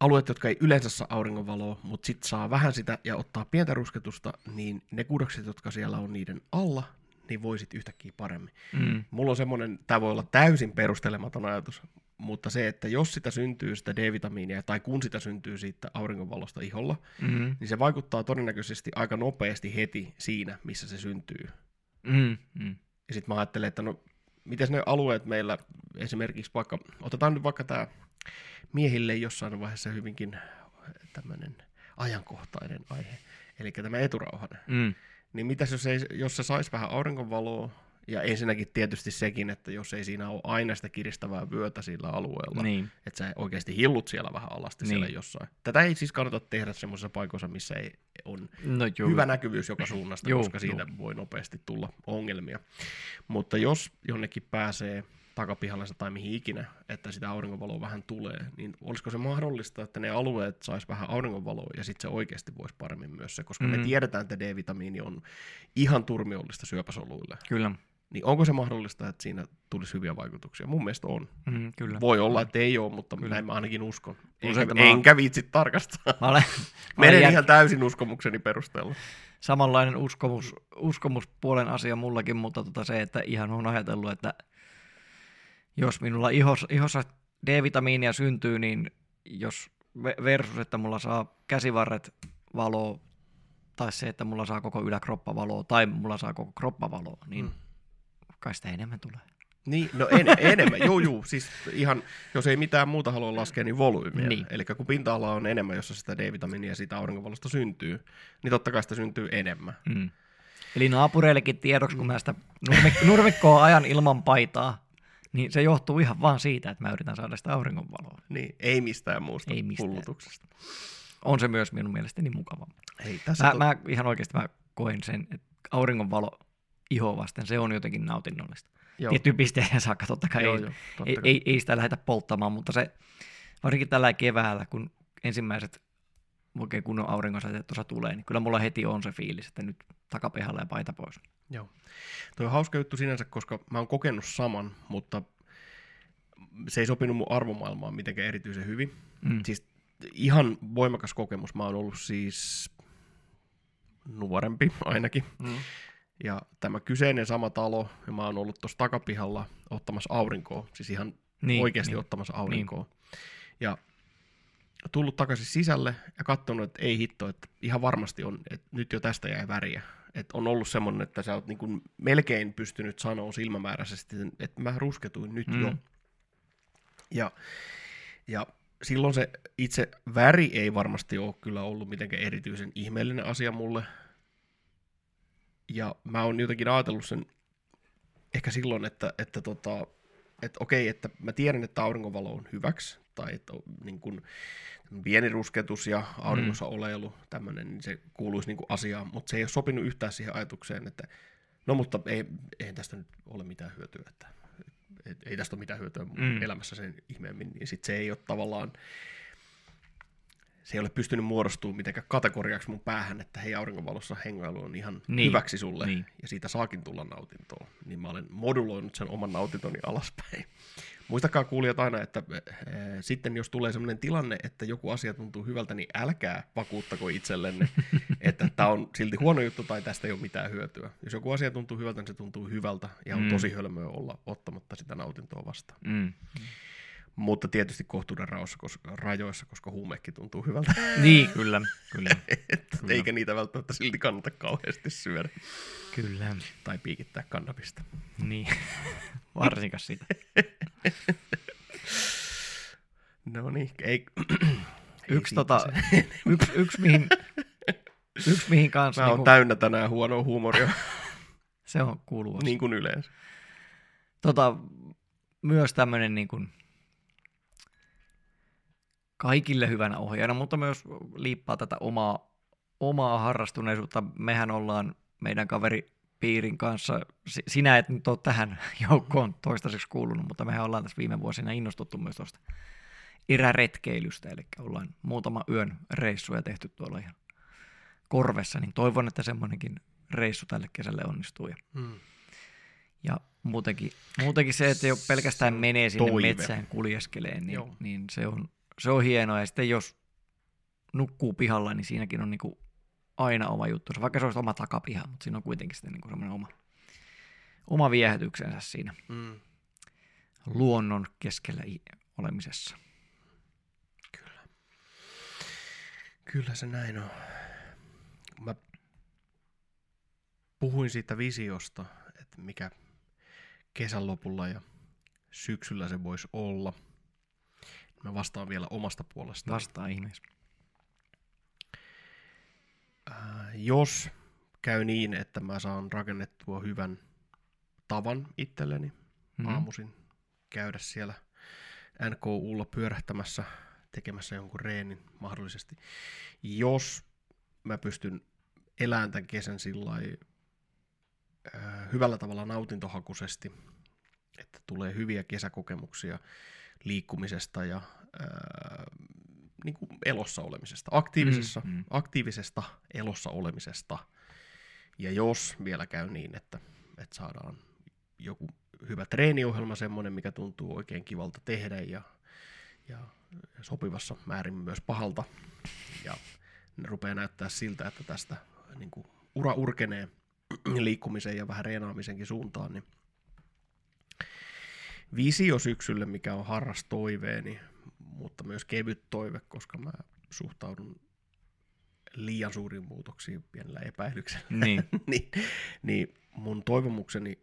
alueet, jotka ei yleensä saa auringonvaloa, mutta sitten saa vähän sitä ja ottaa pientä rusketusta, niin ne kudokset, jotka siellä on niiden alla, niin voisit yhtäkkiä paremmin. Mm. Mulla on semmoinen, tämä voi olla täysin perustelematon ajatus, mutta se, että jos sitä syntyy sitä D-vitamiinia, tai kun sitä syntyy siitä auringonvalosta iholla, mm. niin se vaikuttaa todennäköisesti aika nopeasti heti siinä, missä se syntyy. Mm. Mm. Ja sitten mä ajattelen, että no, miten ne alueet meillä, esimerkiksi vaikka, otetaan nyt vaikka tämä miehille jossain vaiheessa hyvinkin tämmöinen ajankohtainen aihe, eli tämä eturauhanen. Mm niin mitäs jos, ei, jos se saisi vähän auringonvaloa, ja ensinnäkin tietysti sekin, että jos ei siinä ole aina sitä kiristävää vyötä sillä alueella, niin. että sä oikeasti hillut siellä vähän alasti niin. siellä jossain. Tätä ei siis kannata tehdä semmoisessa paikoissa, missä ei on no, hyvä näkyvyys joka suunnasta, joo, koska siitä voi nopeasti tulla ongelmia. Mutta jos jonnekin pääsee takapihallensa tai mihin ikinä, että sitä auringonvaloa vähän tulee, niin olisiko se mahdollista, että ne alueet sais vähän auringonvaloa ja sitten se oikeasti voisi paremmin myös se, koska mm. me tiedetään, että D-vitamiini on ihan turmiollista syöpäsoluille. Kyllä. Niin onko se mahdollista, että siinä tulisi hyviä vaikutuksia? Mun mielestä on. Mm, kyllä. Voi olla, että ei ole, mutta kyllä. näin mä ainakin uskon. Enkä, mä... enkä viitsi tarkastaa. Mä olen, Menen jät... ihan täysin uskomukseni perusteella. Samanlainen uskomus, uskomuspuolen asia mullakin, mutta tota se, että ihan on ajatellut, että jos minulla ihos, ihossa D-vitamiinia syntyy, niin jos versus, että mulla saa käsivarret valoa, tai se, että mulla saa koko yläkroppa valoa, tai mulla saa koko kroppa valoa, niin mm. kai sitä enemmän tulee. Niin, no en, enemmän, joo joo, siis ihan, jos ei mitään muuta halua laskea, niin volyymiä. Niin. Eli kun pinta-ala on enemmän, jossa sitä D-vitamiinia siitä auringonvalosta syntyy, niin totta kai sitä syntyy enemmän. Mm. Eli naapureillekin tiedoksi, kun mä sitä nurmik- nurmikkoa ajan ilman paitaa, niin se johtuu ihan vaan siitä, että mä yritän saada sitä auringonvaloa. Niin, ei mistään muusta Ei mistään. hullutuksesta. On se myös minun mielestäni mukava. Ei, tässä Mä, to... mä ihan oikeasti mä koen sen, että auringonvalo ihoa vasten, se on jotenkin nautinnollista. joo, Tiettyyn pisteen saakka totta kai joo, ei, joo, totta ei, kai. ei, ei sitä lähdetä polttamaan, mutta se varsinkin tällä keväällä, kun ensimmäiset oikein kunnon auringonsäteet tuossa tulee, niin kyllä mulla heti on se fiilis, että nyt takapihalla ja paita pois. Joo. Tuo on hauska juttu sinänsä, koska mä oon kokenut saman, mutta se ei sopinut mun arvomaailmaan mitenkään erityisen hyvin. Mm. Siis ihan voimakas kokemus. Mä oon ollut siis nuorempi ainakin. Mm. Ja tämä kyseinen sama talo, ja mä oon ollut tuossa takapihalla ottamassa aurinkoa, siis ihan niin, oikeasti niin. ottamassa aurinkoa. Niin. Ja tullut takaisin sisälle ja katsonut, että ei hitto, että ihan varmasti on, että nyt jo tästä jäi väriä. Että on ollut semmoinen, että sä oot niin kuin melkein pystynyt sanoa silmämääräisesti, että mä rusketuin nyt mm. jo. Ja, ja silloin se itse väri ei varmasti ole kyllä ollut mitenkään erityisen ihmeellinen asia mulle. Ja mä oon jotenkin ajatellut sen ehkä silloin, että, että, tota, että okei, että mä tiedän, että aurinkovalo on hyväksi, tai että niin kuin, pieni rusketus ja auringossa mm. oleilu, tämmöinen, niin se kuuluisi niin kuin asiaan, mutta se ei ole sopinut yhtään siihen ajatukseen, että no mutta ei, ei tästä nyt ole mitään hyötyä, että et, ei tästä ole mitään hyötyä Mm. elämässä sen ihmeemmin, niin sitten se ei ole tavallaan, se ei ole pystynyt muodostumaan mitenkään kategoriaksi mun päähän, että hei aurinkovalossa hengailu on ihan niin. hyväksi sulle niin. ja siitä saakin tulla nautintoa, niin mä olen moduloinut sen oman nautintoni alaspäin. Muistakaa kuulijat aina, että äh, sitten jos tulee sellainen tilanne, että joku asia tuntuu hyvältä, niin älkää vakuuttako itsellenne, että tämä on silti huono juttu tai tästä ei ole mitään hyötyä. Jos joku asia tuntuu hyvältä, niin se tuntuu hyvältä ja on Mm. tosi hölmöä olla ottamatta sitä nautintoa vastaan. Mm. Mutta tietysti kohtuuden raossa, koska, rajoissa, koska huumekin tuntuu hyvältä, Niin, kyllä, kyllä, että eikä niitä välttämättä silti kannata kauheasti syödä kyllä. tai piikittää kannabista. Niin, varsinkaan sitä. No niin, ei, Yksi, tota, se. yksi, yksi, mihin, yksi mihin kanssa, Mä oon niin täynnä tänään huonoa huumoria, se on kuuluu asia. niin kuin yleensä. tota, myös tämmöinen niin kuin kaikille hyvänä ohjaajana, mutta myös liippaa tätä omaa, omaa harrastuneisuutta. Mehän ollaan meidän kaveripiirin kanssa, si- sinä et nyt ole tähän joukkoon toistaiseksi kuulunut, mutta mehän ollaan tässä viime vuosina innostuttu myös tuosta iräretkeilystä, eli ollaan muutama yön reissuja tehty tuolla ihan korvessa, niin toivon, että semmoinenkin reissu tälle kesälle onnistuu. Ja Mm. ja muutenkin, muutenkin se, että jo pelkästään menee sinne toive. metsään kuljeskeleen, niin, Joo. niin se, on, se on hienoa. Ja sitten jos nukkuu pihalla, niin siinäkin on niinku aina oma juttu. Vaikka se olisi oma takapiha, mutta siinä on kuitenkin sitten niinku semmoinen oma, oma viehätyksensä siinä Mm. luonnon keskellä olemisessa. Kyllä se näin on. Mä puhuin siitä visiosta, että mikä kesän lopulla ja syksyllä se voisi olla. Mä vastaan vielä omasta puolesta. Vastaa ihmeessä. Äh, jos käy niin, että mä saan rakennettua hyvän tavan itselleni Mhm. aamuisin käydä siellä NKUlla pyörähtämässä, tekemässä jonkun reenin mahdollisesti. Jos mä pystyn elämään tämän kesän sillä äh, hyvällä tavalla nautintohakuisesti, että tulee hyviä kesäkokemuksia liikkumisesta ja äh, niin kuin elossa olemisesta, aktiivisessa, Mm, mm. aktiivisesta elossa olemisesta. Ja jos vielä käy niin, että, että saadaan joku hyvä treeniohjelma, semmoinen, mikä tuntuu oikein kivalta tehdä ja, ja sopivassa määrin myös pahalta. Ja ne rupeaa näyttää siltä, että tästä niin kuin ura urkenee liikkumisen ja vähän reenaamisenkin suuntaan, niin visio syksylle, mikä on harras toiveeni, mutta myös kevyt toive, koska mä suhtaudun liian suuriin muutoksiin pienellä epäilyksellä Niin. niin, niin mun toivomukseni,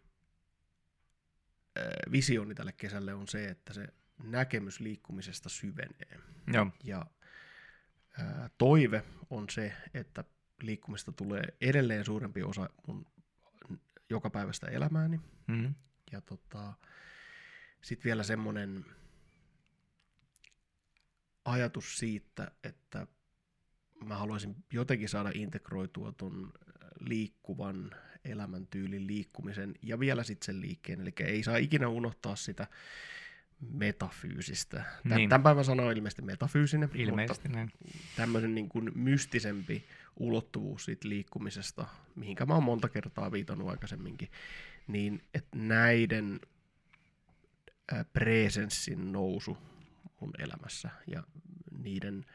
äh, visioni tälle kesälle on se, että se näkemys liikkumisesta syvenee. Joo. Ja äh, toive on se, että liikkumista tulee edelleen suurempi osa mun jokapäiväistä elämääni. Mm. Ja tota, sitten vielä semmoinen ajatus siitä, että mä haluaisin jotenkin saada integroitua ton liikkuvan elämäntyylin liikkumisen ja vielä sitten sen liikkeen. Eli ei saa ikinä unohtaa sitä metafyysistä. Tän, Niin. Tämän päivän sana on ilmeisesti metafyysinen, Ilmeisesti mutta tämmöisen niin kuin mystisempi ulottuvuus siitä liikkumisesta, mihinkä mä oon monta kertaa viitannut aikaisemminkin, niin että näiden presenssin nousu mun elämässä ja niiden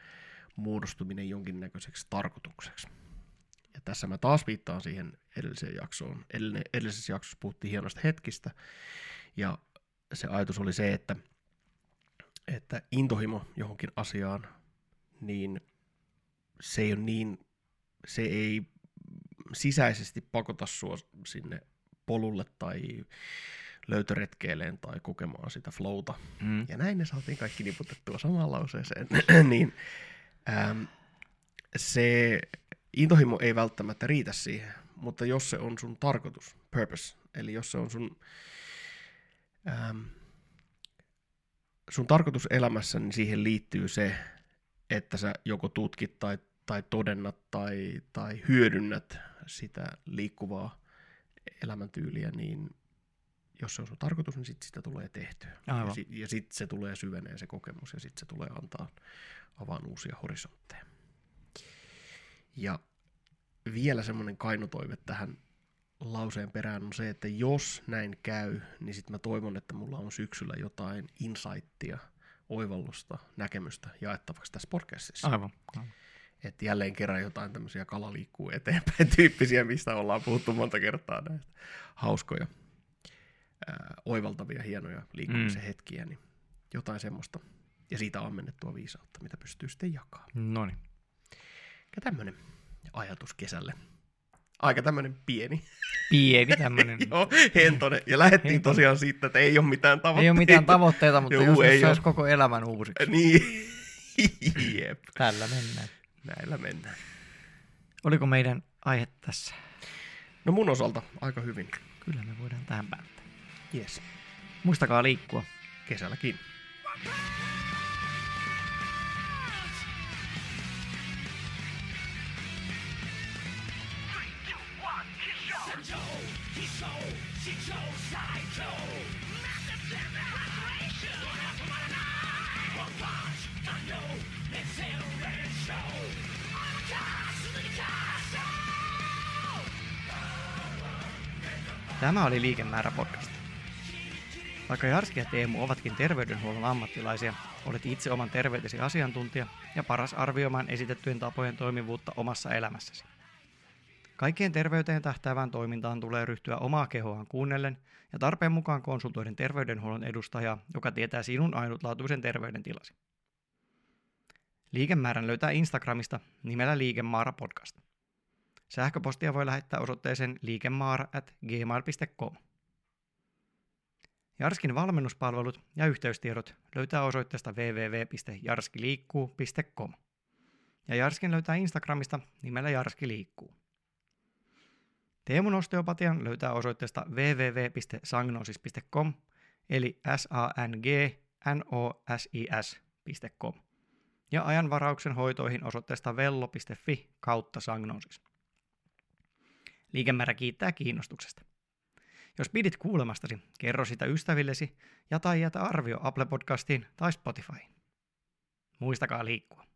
muodostuminen jonkinnäköiseksi tarkoitukseksi. Ja tässä mä taas viittaan siihen edelliseen jaksoon. Edellisessä jaksossa puhuttiin hienosta hetkistä, ja se ajatus oli se, että, että intohimo johonkin asiaan, niin se ei ole niin, se ei sisäisesti pakota sua sinne polulle tai löytöretkeilleen tai kokemaan sitä flowta. Mm. Ja näin ne saatiin kaikki niputettua samaan lauseeseen. niin äm, se intohimo ei välttämättä riitä siihen, mutta jos se on sun tarkoitus, purpose, eli jos se on sun, äm, sun tarkoitus elämässä, niin siihen liittyy se, että sä joko tutkit tai, tai todennat tai, tai hyödynnät sitä liikkuvaa elämäntyyliä, niin jos se on sun tarkoitus, niin sit sitä tulee tehtyä. Aivan. Ja, sit, ja sitten se tulee syvenee se kokemus ja sitten se tulee antaa avaan uusia horisontteja. Ja vielä semmoinen kainotoive tähän lauseen perään on se, että jos näin käy, niin sitten mä toivon, että mulla on syksyllä jotain insightia, oivallusta, näkemystä jaettavaksi tässä podcastissa. Aivan. aivan. Että jälleen kerran jotain tämmöisiä kala liikkuu eteenpäin tyyppisiä, mistä ollaan puhuttu monta kertaa näistä hauskoja, ää, oivaltavia, hienoja liikkumisen Mm. hetkiä, niin jotain semmoista. Ja siitä ammennettua viisautta, mitä pystyy sitten jakamaan. No niin. Ja tämmöinen ajatus kesälle. Aika tämmöinen pieni. Pieni tämmöinen. Joo, hentonen. Ja lähdettiin Hentonen. tosiaan siitä, että ei ole mitään tavoitteita. Ei ole mitään tavoitteita, mutta Juu, jos ei saisi koko elämän uusiksi. Niin. Jep. Tällä mennään. Näillä mennään. Oliko meidän aihe tässä? No mun osalta aika hyvin. Kyllä me voidaan tähän päättää. Yes. Muistakaa liikkua. Kesälläkin. Tämä oli Liikemäärä podcast. Vaikka Jarski ja Teemu ovatkin terveydenhuollon ammattilaisia, olet itse oman terveytesi asiantuntija ja paras arvioimaan esitettyjen tapojen toimivuutta omassa elämässäsi. Kaikkeen terveyteen tähtäävään toimintaan tulee ryhtyä omaa kehoaan kuunnellen ja tarpeen mukaan konsultoiden terveydenhuollon edustajaa, joka tietää sinun ainutlaatuisen terveydentilasi. Liikemäärän löytää Instagramista nimellä Liikemaara podcast. Sähköpostia voi lähettää osoitteeseen liikemaara at gmail.com. Jarskin valmennuspalvelut ja yhteystiedot löytää osoitteesta www.jarskiliikkuu.com. Ja Jarskin löytää Instagramista nimellä Jarski liikkuu. Teemun osteopatian löytää osoitteesta www.sagnosis.com eli s a n g n o s i s.com ja ajanvarauksen hoitoihin osoitteesta vello.fi kautta sagnosis. Liikemäärä kiittää kiinnostuksesta. Jos pidit kuulemastasi, kerro sitä ystävillesi ja tai jätä arvio Apple Podcastiin tai Spotifyin. Muistakaa liikkua.